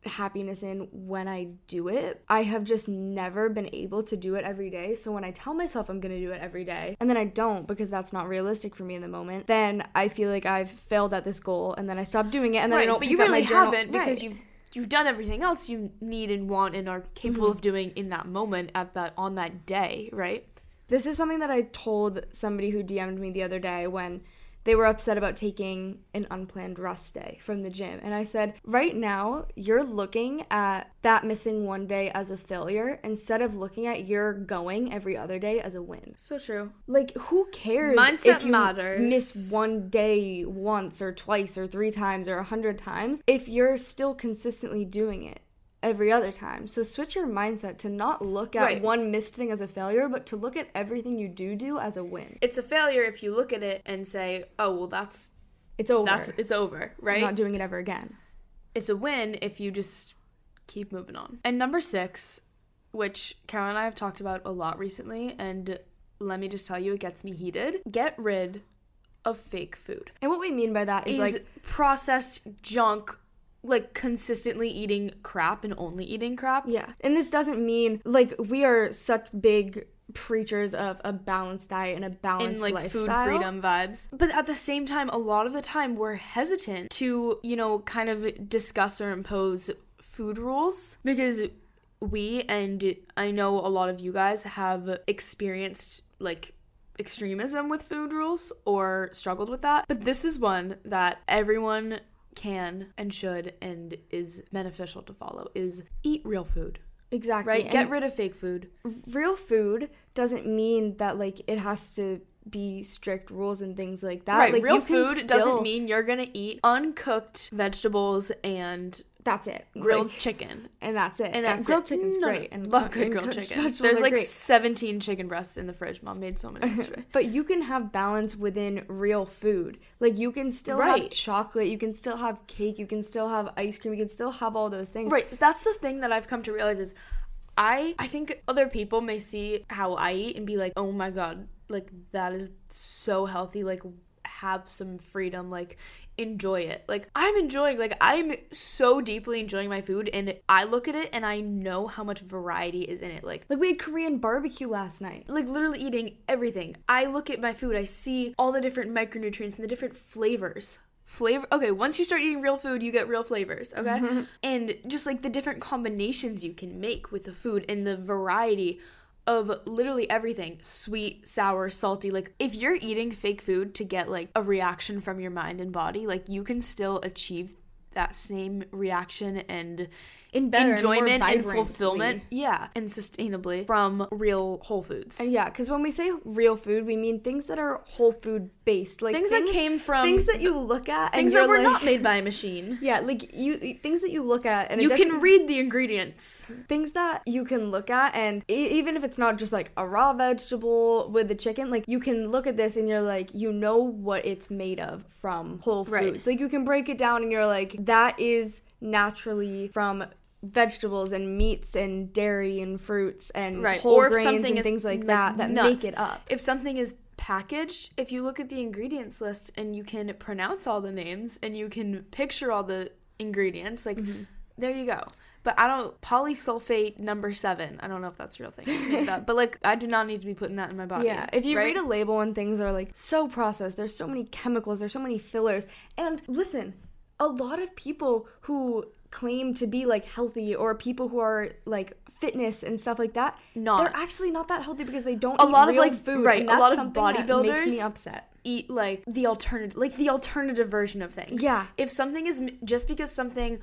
happiness in when I do it. I have just never been able to do it every day. So when I tell myself I'm going to do it every day and then I don't because that's not realistic for me in the moment, then I feel like I've failed at this goal and then I stop doing it and then I don't but you really haven't because Right. you've you've done everything else you need and want and are capable Mm-hmm. of doing in that moment at that on that day, right? This is something that I told somebody who DM'd me the other day when they were upset about taking an unplanned rest day from the gym. And I said, right now, you're looking at that missing one day as a failure instead of looking at your going every other day as a win. So true. Like, who cares Mindset if you matters. miss one day once or twice or three times or a hundred times if you're still consistently doing it every other time? So switch your mindset to not look at Right. one missed thing as a failure, but to look at everything you do do as a win. It's a failure if you look at it and say, "Oh, well that's It's over. that's it's over," I'm right? not doing it ever again. it's a win if you just keep moving on. And number 6, which Carol and I have talked about a lot recently and let me just tell you it gets me heated. Get rid of fake food. And what we mean by that is, Is like processed junk like consistently eating crap and only eating crap. Yeah. And this doesn't mean like we are such big preachers of a balanced diet and a balanced like lifestyle. food freedom vibes. But at the same time, a lot of the time we're hesitant to, you know, kind of discuss or impose food rules because we and I know a lot of you guys have experienced like extremism with food rules or struggled with that. But this is one that everyone can and should and is beneficial to follow is eat real food. Exactly. Right? And Get rid of fake food. real food doesn't mean that like it has to be strict rules and things like that. right, Like real you can food still- doesn't mean you're gonna eat uncooked vegetables and that's it. grilled Like, chicken. and that's it. And that's grilled it. chicken's No, great. And love good grilled chicken. There's like great. 17 chicken breasts in the fridge. Mom made so many yesterday. But you can have balance within real food. Like you can still have chocolate, you can still have cake, you can still have ice cream, you can still have all those things. Right. That's the thing that I've come to realize is I I think other people may see how I eat and be like, "Oh my god, like that is so healthy. Like have some freedom. Like enjoy it." Like I'm enjoying like I'm so deeply enjoying my food and I look at it and I know how much variety is in it. Like Like we had Korean barbecue last night. like literally eating everything. I look at my food, I see all the different micronutrients and the different flavors. Flavor okay, once you start eating real food, you get real flavors, okay? And just like the different combinations you can make with the food and the variety of literally everything sweet, sour, salty. Like, if you're eating fake food to get like a reaction from your mind and body, like, you can still achieve that same reaction and in better enjoyment and, vibrantly. fulfillment. Yeah, and sustainably from real whole foods. And yeah, because when we say real food, we mean things that are whole food based, like Things that came from things that you look at, Things you're that were like, not made by a machine. Yeah, like you things that you look at, and You can read the ingredients. things that you can look at and e- even if it's not just like a raw vegetable with the chicken like you can look at this and you're like you know what it's made of from whole foods Right. like you can break it down and you're like that is naturally from vegetables and meats and dairy and fruits and Right. whole or grains something and things like like that that nuts. make it up If something is packaged, if you look at the ingredients list and you can pronounce all the names and you can picture all the ingredients, like Mm-hmm. there you go. But I don't polysulfate number seven. I don't know if that's a real thing. That. But like, I do not need to be putting that in my body. Yeah, if you right? read a label and things are like so processed, there's so many chemicals, there's so many fillers. And listen, a lot of people who claim to be like healthy or people who are like fitness and stuff like that, Not. they're actually not that healthy because they don't A eat lot of, like, food. right, a lot of that makes bodybuilders- me upset. eat like the alternative like the alternative version of things. Yeah. If something is just because something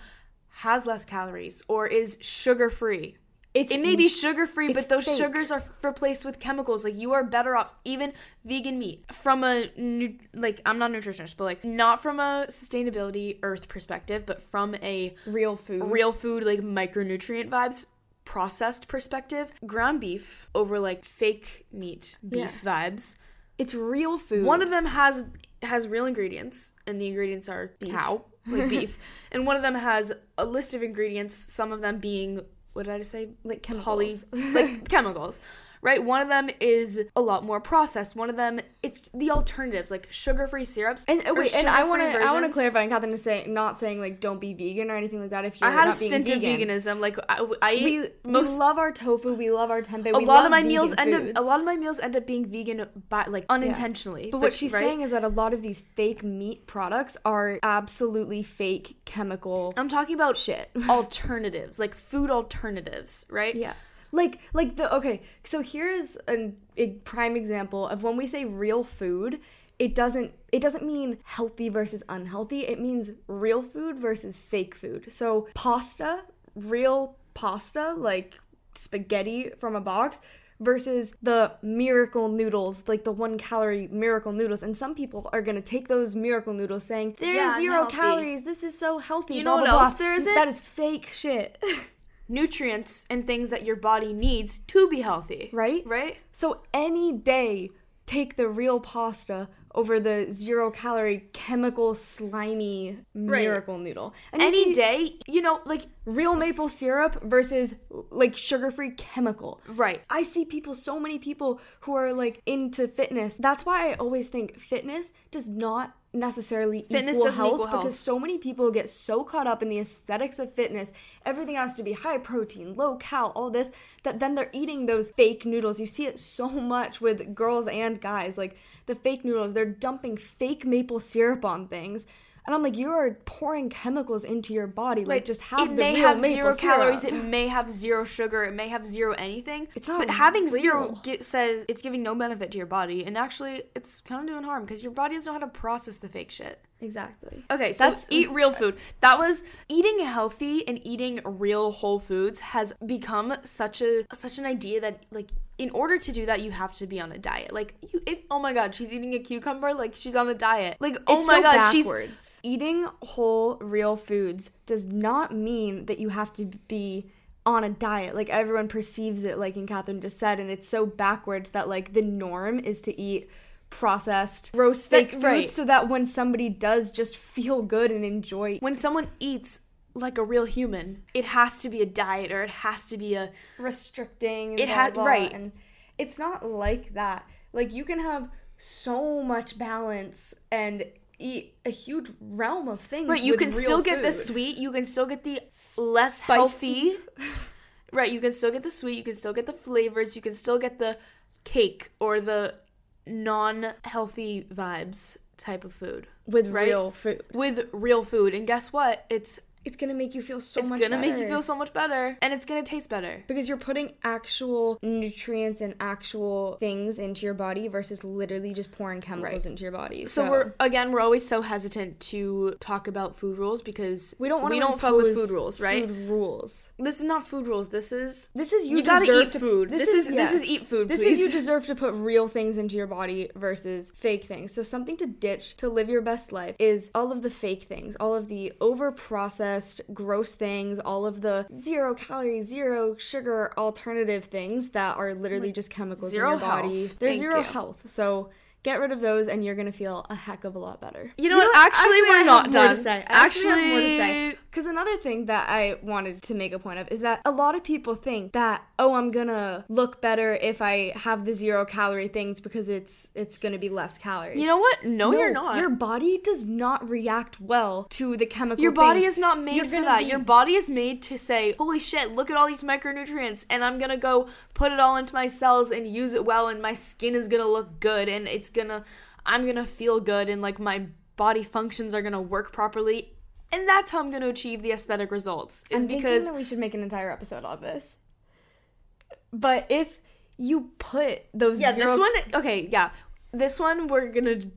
has less calories or is sugar free. It's it may be sugar free, but those fake. sugars are f- replaced with chemicals. Like you are better off even vegan meat from a nu- like I'm not a nutritionist, but like not from a sustainability earth perspective, but from a real food. real food like micronutrient vibes processed perspective. Ground beef over like fake meat beef vibes. It's real food. One of them has has real ingredients, and the ingredients are cow, like beef, and one of them has a list of ingredients. Some of them being what did I just say? Like Poly, chemicals. like chemicals. Right, one of them is a lot more processed. One of them, it's the alternatives, like sugar-free syrups. and uh, wait, and I want to I want to clarify, Ann Catherine is saying not saying like don't be vegan or anything like that. If you're I had a stint vegan. of veganism. Like I, I We, most we love our tofu. We love our tempeh. a lot of my vegan meals end up a lot of my meals end up being vegan by like unintentionally. But what she's right? saying is that a lot of these fake meat products are absolutely fake chemical I'm talking about shit. alternatives, like food alternatives, right? Yeah. Like like the okay, so here's an, a prime example of when we say real food, it doesn't it doesn't mean healthy versus unhealthy. It means real food versus fake food. So pasta, real pasta like spaghetti from a box versus the miracle noodles, like the 1 calorie miracle noodles. And some people are going to take those miracle noodles saying, "There's Yeah, zero unhealthy. calories. This is so healthy." You blah, know what blah." else there isn't? That is fake shit. Nutrients and things that your body needs to be healthy. Right? Right? So any day, take the real pasta over the zero calorie chemical slimy miracle noodle. And Any see day, you know, like real maple syrup versus like sugar-free chemical. right. I see people, so many people who are like into fitness. That's why I always think fitness does not necessarily Fitness equal health equal health. because so many people get so caught up in the aesthetics of fitness. Everything has to be high protein, low cal, all this that then they're eating those fake noodles. You see it so much with girls and guys. Like the fake noodles, they're dumping fake maple syrup on things. And I'm like, you are pouring chemicals into your body. Like, just have it may have zero syrup. calories. It may have zero sugar. It may have zero anything. It's not But having zero gi- says it's giving no benefit to your body, and actually, it's kind of doing harm because your body doesn't know how to process the fake shit. Exactly. Okay, so That's- eat real food. That was eating healthy and eating real whole foods has become such a such an idea that like in order to do that you have to be on a diet. Like you if oh my god, she's eating a cucumber like she's on a diet. Like oh It's my so god, she's eating whole real foods does not mean that you have to be on a diet like everyone perceives it like Ann Catherine just said and it's so backwards that like the norm is to eat processed roast That- fake foods right. so that when somebody does just feel good and enjoy when someone eats like a real human, it has to be a diet or it has to be a restricting It blah, right. and it's not like that like you can have so much balance and eat a huge realm of things Right, you can still get the sweet, you can still get the less healthy. right, you can still get the sweet, you can still get the flavors, you can still get the cake or the non-healthy vibes type of food with right? real food with real food. And guess what? It's it's gonna make you feel so it's much gonna make you better. feel so much better, and it's gonna taste better. because you're putting actual nutrients and actual things into your body versus literally just pouring chemicals Right. into your body. So, we're again, we're always so hesitant to talk about food rules because we don't want we to don't fuck with food rules, right? Food rules. This is not food rules. This is This is you, you, gotta deserve eat food. This, is, yeah. this is eat food. This please. is you deserve to put real things into your body versus fake things. So something to ditch to live your best life is all of the fake things, all of the over processed gross things, all of the zero calorie, zero sugar alternative things that are literally just chemicals in your body. health. They're Thank zero you. health. So get rid of those and you're gonna feel a heck of a lot better. You know what? Actually, we're I have not more done. To say. I actually, have more to say. Because another thing that I wanted to make a point of is that a lot of people think that oh, I'm gonna look better if I have the zero calorie things because it's it's gonna be less calories. You know what? No, you're not. Your body does not react well to the chemical. Your body things. is not made You're for that. be- Your body is made to say, "Holy shit, look at all these micronutrients and I'm going to go put it all into my cells and use it well and my skin is going to look good and it's going to I'm to feel good and like my body functions are to work properly." And that's how I'm to achieve the aesthetic results. Is I'm because that we should make an entire episode on this. But if you put those Yeah, zero this one okay, yeah. This one we're to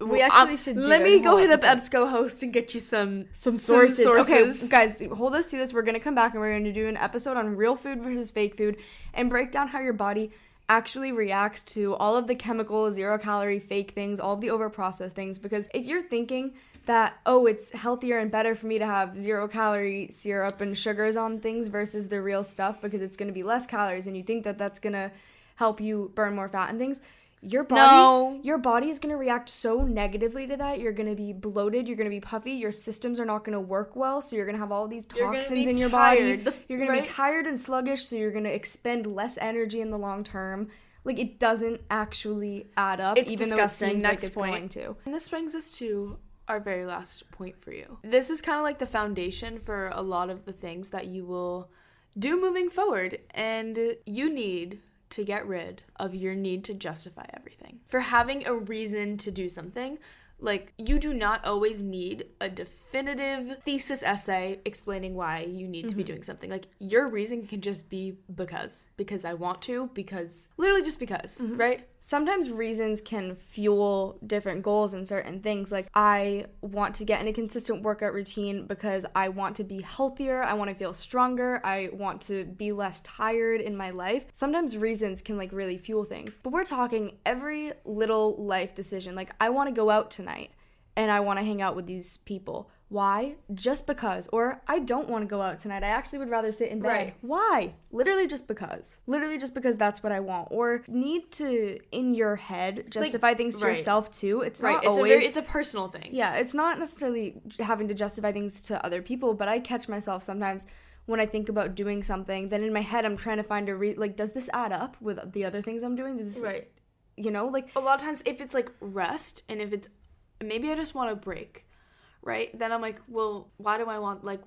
We actually should do Let me go hit up. EBSCO host and get you some some sources. sources. Okay, guys, hold us to this. We're gonna come back and we're gonna do an episode on real food versus fake food and break down how your body actually reacts to all of the chemical, zero calorie, fake things, all of the over processed things. Because if you're thinking that, oh, it's healthier and better for me to have zero calorie syrup and sugars on things versus the real stuff because it's gonna be less calories and you think that that's gonna help you burn more fat and things. Your body, No. your body is going to react so negatively to that. You're going to be bloated. You're going to be puffy. Your systems are not going to work well. So you're going to have all these toxins in your tired. body. You're going right? to be tired and sluggish. So you're going to expend less energy in the long term. Like it doesn't actually add up, It's even disgusting. though it seems Next like it's point. going to. And this brings us to our very last point for you. This is kind of like the foundation for a lot of the things that you will do moving forward. And you need to get rid of your need to justify everything. For having a reason to do something, like you do not always need a definitive thesis essay explaining why you need to be mm-hmm. doing something. Like your reason can just be because because I want to, because literally just because, mm-hmm. right? Sometimes reasons can fuel different goals and certain things. Like, I want to get in a consistent workout routine because I want to be healthier, I want to feel stronger, I want to be less tired in my life. Sometimes reasons can like really fuel things. But we're talking every little life decision. Like, I want to go out tonight and I want to hang out with these people. Why? Just because. Or I don't want to go out tonight. I actually would rather sit in bed. Right. Why? Literally just because. Literally just because that's what I want. Or need to in your head justify things to right. yourself too. It's Right. not It's always a very it's a personal thing. yeah, it's not necessarily having to justify things to other people, but I catch myself sometimes when I think about doing something, then in my head I'm trying to find a re like does this add up with the other things I'm doing? Does this Right. you know, like a lot of times if it's like rest and if it's maybe I just want a break, right? Then I'm like, well, why do I want like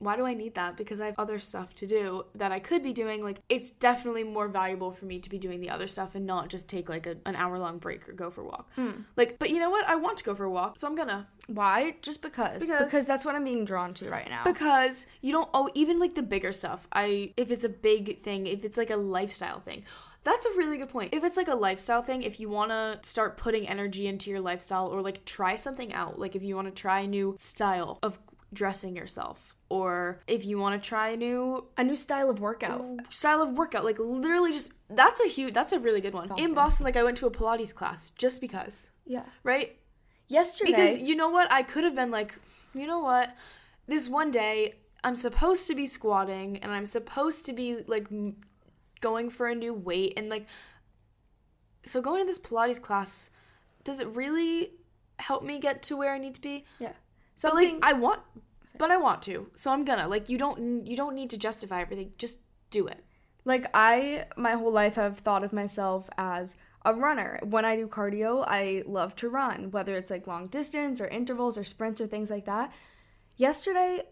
why do I need that? Because I have other stuff to do that I could be doing. Like it's definitely more valuable for me to be doing the other stuff and not just take like a, an hour long break or go for a walk. Hmm. Like, but you know what? I want to go for a walk, so I'm gonna. why? Just because. Because- because that's what I'm being drawn to right now. Because you don't oh even like the bigger stuff. I if it's a big thing, if it's like a lifestyle thing. That's a really good point. If it's like a lifestyle thing, if you want to start putting energy into your lifestyle or like try something out, like if you want to try a new style of dressing yourself or if you want to try a new a new style of workout. style of workout, like literally just that's a huge that's a really good one. In Boston like I went to a Pilates class just because, Yeah. right? Yesterday Because you know what? I could have been like, you know what? This one day, I'm supposed to be squatting and I'm supposed to be like going for a new weight. And like, so going to this Pilates class, does it really help me get to where I need to be? Yeah. But like, I want, but I want to. So I'm gonna. Like, you don't, you don't need to justify everything. Just do it. Like I my whole life have thought of myself as a runner. When I do cardio, I love to run, whether it's like long distance or intervals or sprints or things like that. Yesterday,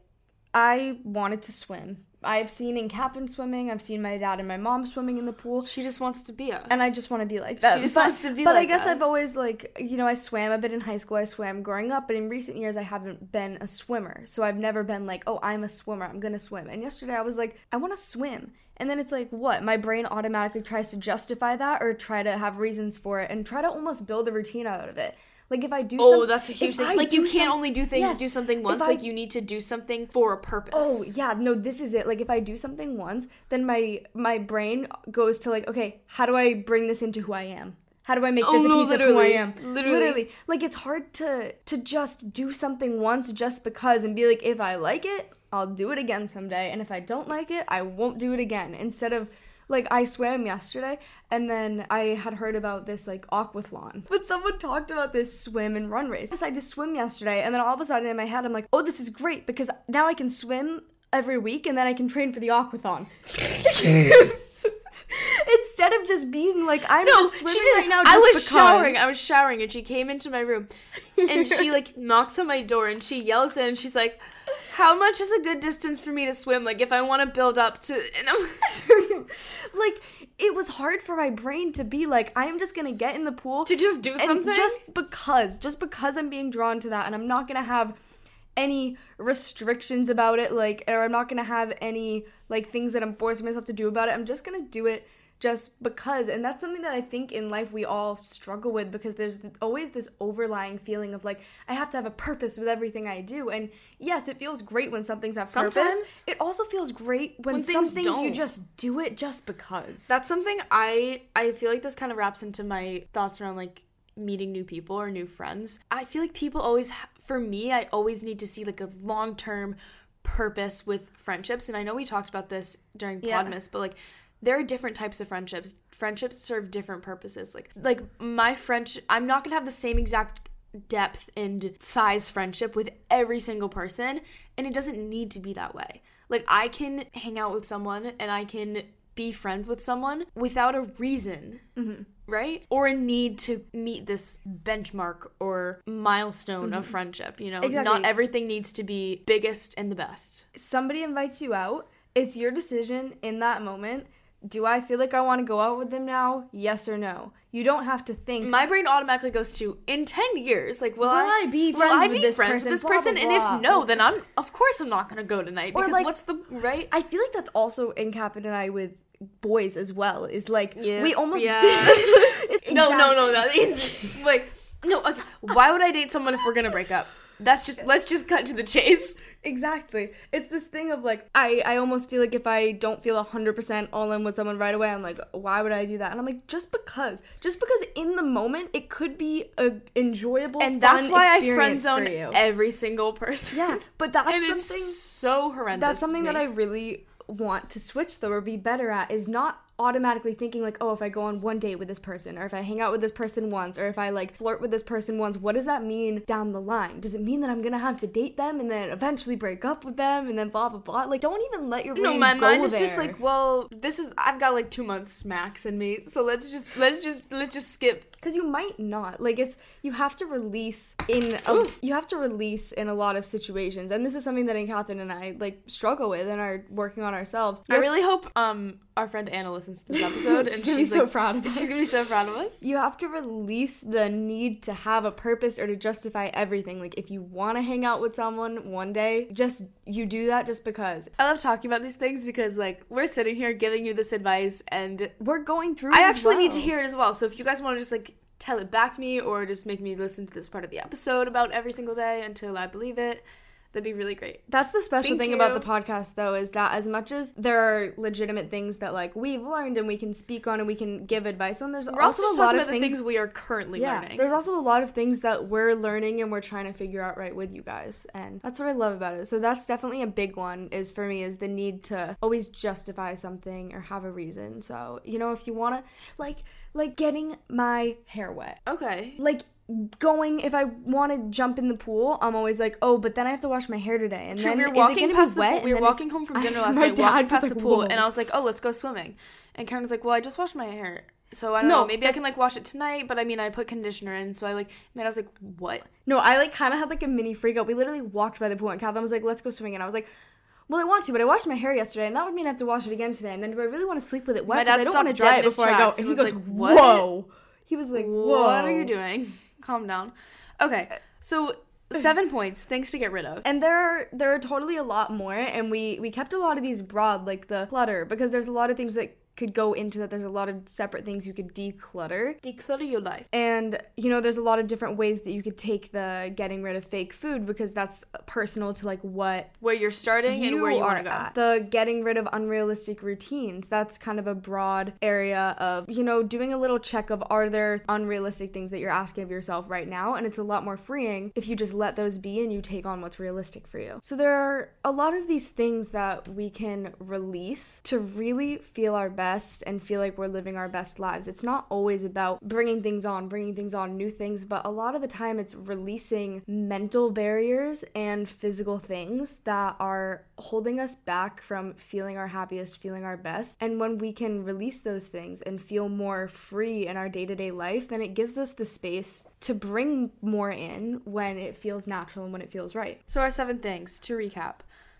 I wanted to swim I've seen in Captain swimming. I've seen my dad and my mom swimming in the pool. She just wants to be us. And I just want to be like that. She just but, wants to be like, But I like guess I've always like you know I swam a bit in high school. I swam growing up, but in recent years I haven't been a swimmer. So I've never been like, oh, I'm a swimmer. I'm gonna swim. And yesterday I was like, I want to swim. And then it's like, what? My brain automatically tries to justify that or try to have reasons for it and try to almost build a routine out of it. Like if I do. Oh, some- that's a huge thing. I Like you can't some- only do things Yes. do something once. I- like you need to do something for a purpose. Oh yeah, no, this is it. Like if I do something once, then my my brain goes to like, okay, how do I bring this into who I am? How do I make Oh, this a oh, no, piece of who I literally. am? Literally. Like it's hard to to just do something once just because and be like, if I like it, I'll do it again someday. And if I don't like it, I won't do it again. Instead of like I swam yesterday and then I had heard about this like aquathlon. But someone talked about this swim and run race. I decided to swim yesterday and then all of a sudden in my head I'm like, oh this is great because now I can swim every week and then I can train for the aquathon. Instead of just being like I'm No, just swimming right now I just was because. showering. I was showering, and she came into my room, and she like knocks on my door, and she yells in, and she's like, "How much is a good distance for me to swim? Like if I want to build up to?" And I'm like it was hard for my brain to be like I am just gonna get in the pool to just do and something. just because just because I'm being drawn to that and I'm not gonna have any restrictions about it like or I'm not gonna have any like things that I'm forcing myself to do about it I'm just gonna do it just because and that's something that I think in life we all struggle with because there's always this overlying feeling of like I have to have a purpose with everything I do and yes it feels great when something's have purpose Sometimes- it also feels great when, When some things things you just do it just because That's something I I feel like this kind of wraps into my thoughts around like meeting new people or new friends. I feel like people always ha- for me I always need to see like a long-term purpose with friendships and I know we talked about this during Yeah. Podmas but like there are different types of friendships. Friendships serve different purposes. Like like my friendship I'm not going to have the same exact depth and size friendship with every single person and it doesn't need to be that way. Like I can hang out with someone and I can be friends with someone without a reason, mm-hmm. right? Or a need to meet this benchmark or milestone of mm-hmm. friendship. You know, Exactly. not everything needs to be biggest and the best. somebody invites you out, it's your decision in that moment. Do I feel like I want to go out with them now? Yes or no. You don't have to think. My brain automatically goes to in ten years, like will, Will I be will friends I with be this friends person? with this Blah, person? blah, And if no, then I'm of course I'm not gonna go tonight because like- what's the right? I feel like that's also in Captain and I with boys as well. Is like Yeah. we almost Yeah. It's No, no, no, that is like no. Okay. Why would I date someone if we're gonna break up? That's just let's just cut to the chase. Exactly. It's this thing of like I I almost feel like if I don't feel 100% all in with someone right away, I'm like why would I do that? And I'm like just because. Just because in the moment it could be a enjoyable And that's why I friend zone every single person. Yeah, but that's and something so horrendous. that's something that. I really want to switch though or be better at is not automatically thinking like oh if I go on one date with this person or if I hang out with this person once or if I like flirt with this person once what does that mean down the line does it mean that I'm gonna have to date them and then eventually break up with them and then blah blah blah like don't even let your No, my mind is just like, well, this is I've got like two months max in me, so let's just let's just let's just skip. Because you might not like it's you have to release in a, you have to release in a lot of situations and this is something that Ann Catherine and I like struggle with and are working on ourselves I really hope um our friend Anna listens to this episode She's and gonna be she's so proud of us. She's gonna be so proud of us. you have to release the need to have a purpose or to justify everything. Like if you want to hang out with someone one day, just you do that just because. I love talking about these things because like we're sitting here giving you this advice and We're going through. I actually need to hear it as well. So if you guys want to just like tell it back to me or just make me listen to this part of the episode about every single day until I believe it, that'd be really great. That's the special Thank thing about the podcast, though, is that as much as there are legitimate things that like we've learned and we can speak on and we can give advice on, there's We're also, also, a lot of things. things we are currently yeah, learning. there's also a lot of things that we're learning and we're trying to figure out right with you guys, and that's what I love about it. So that's definitely a big one. Is for me is the need to always justify something or have a reason. So you know, if you want to, like, like getting my hair wet, Okay. like going if I want to jump in the pool, I'm always like, oh, but then I have to wash my hair today, and True, then we were walking past the wet? pool. We were walking home from dinner I- last my night, dad walking past like, the pool, "Whoa." and I was like, "Oh, let's go swimming." And Karen was like, "Well, I just washed my hair, so I don't No, know. Maybe I can like wash it tonight." But I mean, I put conditioner in, so I like. Man, I was like, "What?" No, I like kind of had like a mini freak out. We literally walked by the pool, and Kathleen was like, "Let's go swimming," and I was like, well, I want to, but I washed my hair yesterday, and that would mean I have to wash it again today. And then do I really want to sleep with it wet? My 'Cause dad I don't want to dry it before I go. And and he was goes, like, "What?" "Whoa!" He was like, "Whoa!" What are you doing? Calm down. Okay, so seven points, things to get rid of. And there are there are totally a lot more, and we we kept a lot of these broad, like the clutter, because there's a lot of things that could go into that. There's a lot of separate things you could declutter. Declutter your life. And you know, there's a lot of different ways that you could take the getting rid of fake food because that's personal to like what Where you're starting and where you want to go. at. The getting rid of unrealistic routines. That's kind of a broad area of, you know, doing a little check of are there unrealistic things that you're asking of yourself right now? And it's a lot more freeing if you just let those be and you take on what's realistic for you. So there are a lot of these things that we can release to really feel our best and feel like we're living our best lives. It's not always about bringing things on, bringing things on, new things, but a lot of the time it's releasing mental barriers and physical things that are holding us back from feeling our happiest, feeling our best. And when we can release those things and feel more free in our day to day life, then it gives us the space to bring more in when it feels natural and when it feels right. So, our seven things to recap.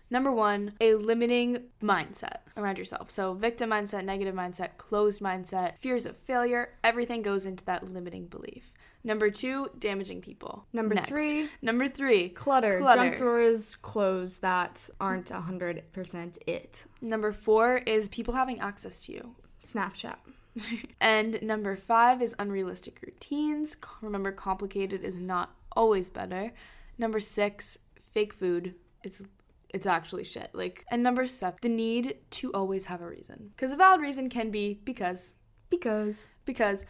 Number one, a limiting mindset around yourself. So, victim mindset, negative mindset, closed mindset, fears of failure, everything goes into that limiting belief. Number two, damaging people. Number Next. three, Number three, clutter, Clutter. junk drawers, clothes that aren't 100% it. number four is people having access to you. Snapchat. And number five is unrealistic routines. Remember, complicated is not always better. Number six, fake food. It's it's actually shit. Like, and number seven, the need to always have a reason. Because a valid reason can be because Because. because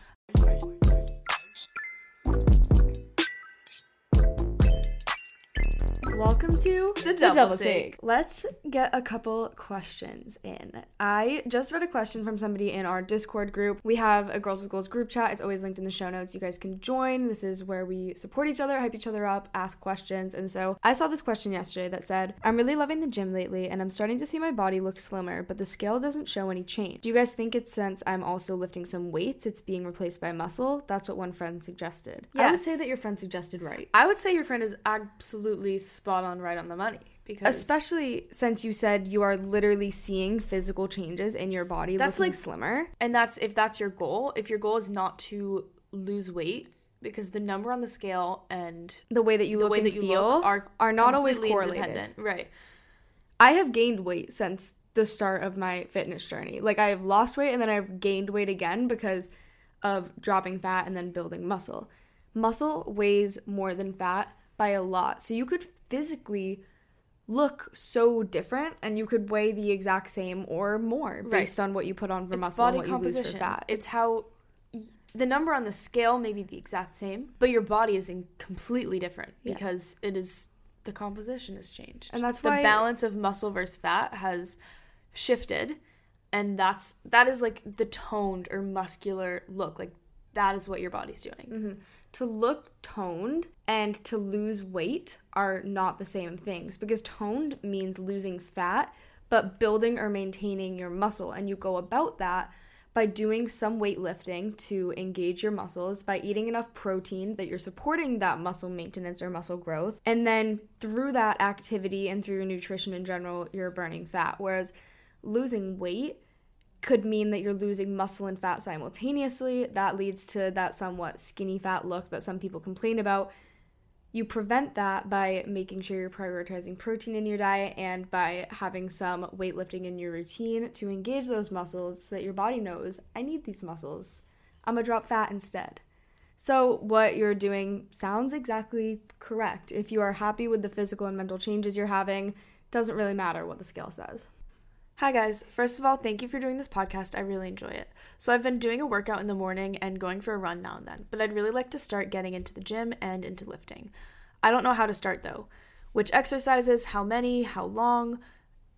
Welcome to The Double Take. Let's get a couple questions in. I just read a question from somebody in our Discord group. We have a Girls with Goals group chat. It's always linked in the show notes. You guys can join. This is where we support each other, hype each other up, ask questions. And so I saw this question yesterday that said, I'm really loving the gym lately and I'm starting to see my body look slimmer, but the scale doesn't show any change. Do you guys think it's since I'm also lifting some weights, it's being replaced by muscle? That's what one friend suggested. I would say that your friend suggested right. I would say your friend is absolutely spot on, right on the money. Because Especially since you said you are literally seeing physical changes in your body That's looking like- slimmer. and that's if that's your goal. If your goal is not to lose weight, because the number on the scale and The way that you the look way and that you feel look are are not always correlated. Right. I have gained weight since the start of my fitness journey. Like I have lost weight and then I've gained weight again because of dropping fat and then building muscle. Muscle weighs more than fat by a lot. So you could physically look so different and you could weigh the exact same or more Right. based on what you put on for It's muscle body and what you lose composition. for fat. It's how y- the number on the scale may be the exact same, but your body is in completely different Yeah. because it is the composition has changed. And that's the why- balance of muscle versus fat has shifted and that's that is like the toned or muscular look. Like that is what your body's doing. Mm-hmm. to look toned and to lose weight are not the same things because toned means losing fat but building or maintaining your muscle and you go about that by doing some weightlifting to engage your muscles by eating enough protein that you're supporting that muscle maintenance or muscle growth and then through that activity and through your nutrition in general you're burning fat whereas losing weight could mean that you're losing muscle and fat simultaneously. That leads to that somewhat skinny fat look that some people complain about. You prevent that by making sure you're prioritizing protein in your diet and by having some weightlifting in your routine to engage those muscles so that your body knows, I need these muscles. I'm gonna drop fat instead. So, what you're doing sounds exactly correct. If you are happy with the physical and mental changes you're having, doesn't really matter what the scale says. Hi, guys. First of all, thank you for doing this podcast. I really enjoy it. So, I've been doing a workout in the morning and going for a run now and then, but I'd really like to start getting into the gym and into lifting. I don't know how to start though. Which exercises, how many, how long,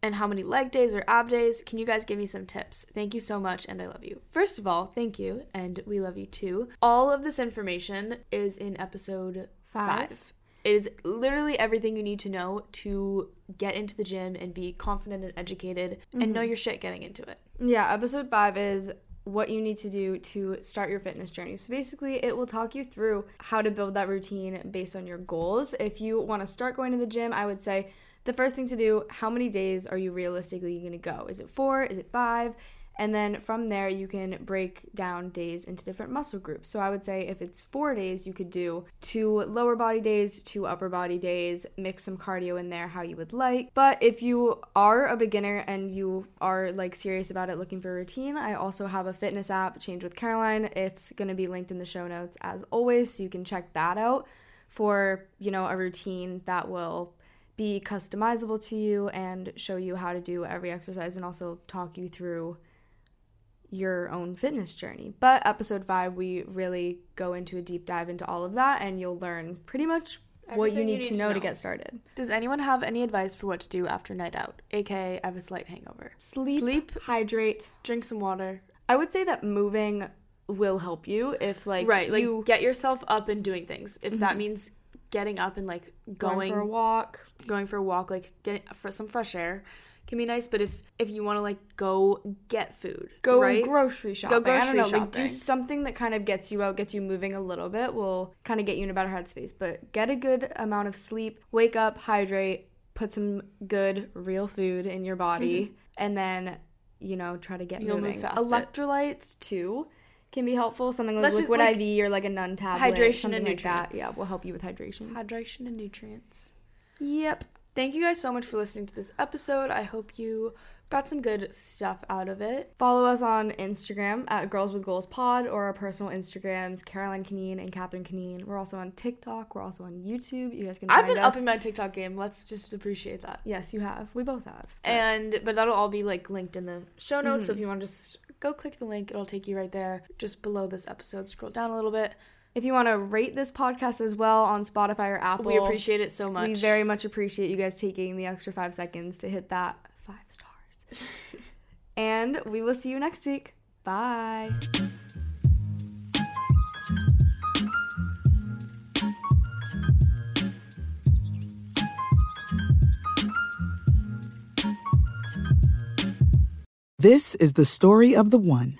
and how many leg days or ab days? Can you guys give me some tips? Thank you so much, and I love you. First of all, thank you, and we love you too. All of this information is in episode Five. five. It is literally everything you need to know to get into the gym and be confident and educated and know mm-hmm. your shit getting into it. Yeah, episode five is what you need to do to start your fitness journey. So basically, it will talk you through how to build that routine based on your goals. If you want to start going to the gym, I would say the first thing to do, how many days are you realistically going to go? Is it four? Is it five? And then from there, you can break down days into different muscle groups. So I would say if it's four days, you could do two lower body days, two upper body days, mix some cardio in there how you would like. But if you are a beginner and you are like serious about it, looking for a routine, I also have a fitness app, Change with Caroline. It's going to be linked in the show notes as always, so you can check that out for, you know, a routine that will be customizable to you and show you how to do every exercise and also talk you through your own fitness journey. But episode five, we really go into a deep dive into all of that, and you'll learn pretty much what you need, you need to, to know to get started. Does anyone have any advice for what to do after night out, aka I have a slight hangover? Sleep, Sleep, hydrate. drink some water. I would say that moving will help you if like right, like you get yourself up and doing things. If that mm-hmm. means getting up and like going, going for a walk. going for a walk, like getting for some fresh air can be nice. But if if you want to like go get food, Go right? grocery shopping. I don't grocery know, like do something that kind of gets you out, gets you moving a little bit. Will kind of get you in a better headspace. But get a good amount of sleep. Wake up, hydrate, put some good real food in your body, and then you know try to get You'll moving. it. Electrolytes too can be helpful. Something like Let's just, liquid like, IV or like a Nuun tablet. hydration something and like that. nutrients. Yeah, will help you with hydration. hydration and nutrients. Yep. Thank you guys so much for listening to this episode. I hope you got some good stuff out of it. Follow us on Instagram at Girls with Goals Pod or our personal Instagrams, Caroline Conneen and Catherine Conneen. We're also on TikTok. We're also on YouTube. You guys can find us. I've been us. upping my TikTok game. Let's just appreciate that. yes, you have. We both have. And but that'll all be like linked in the show notes. So if mm-hmm. you want to just go click the link, it'll take you right there. Just below this episode, scroll down a little bit. If you want to rate this podcast as well on Spotify or Apple, We appreciate it so much. We very much appreciate you guys taking the extra five seconds to hit that five stars. and we will see you next week. Bye. This is the story of the one.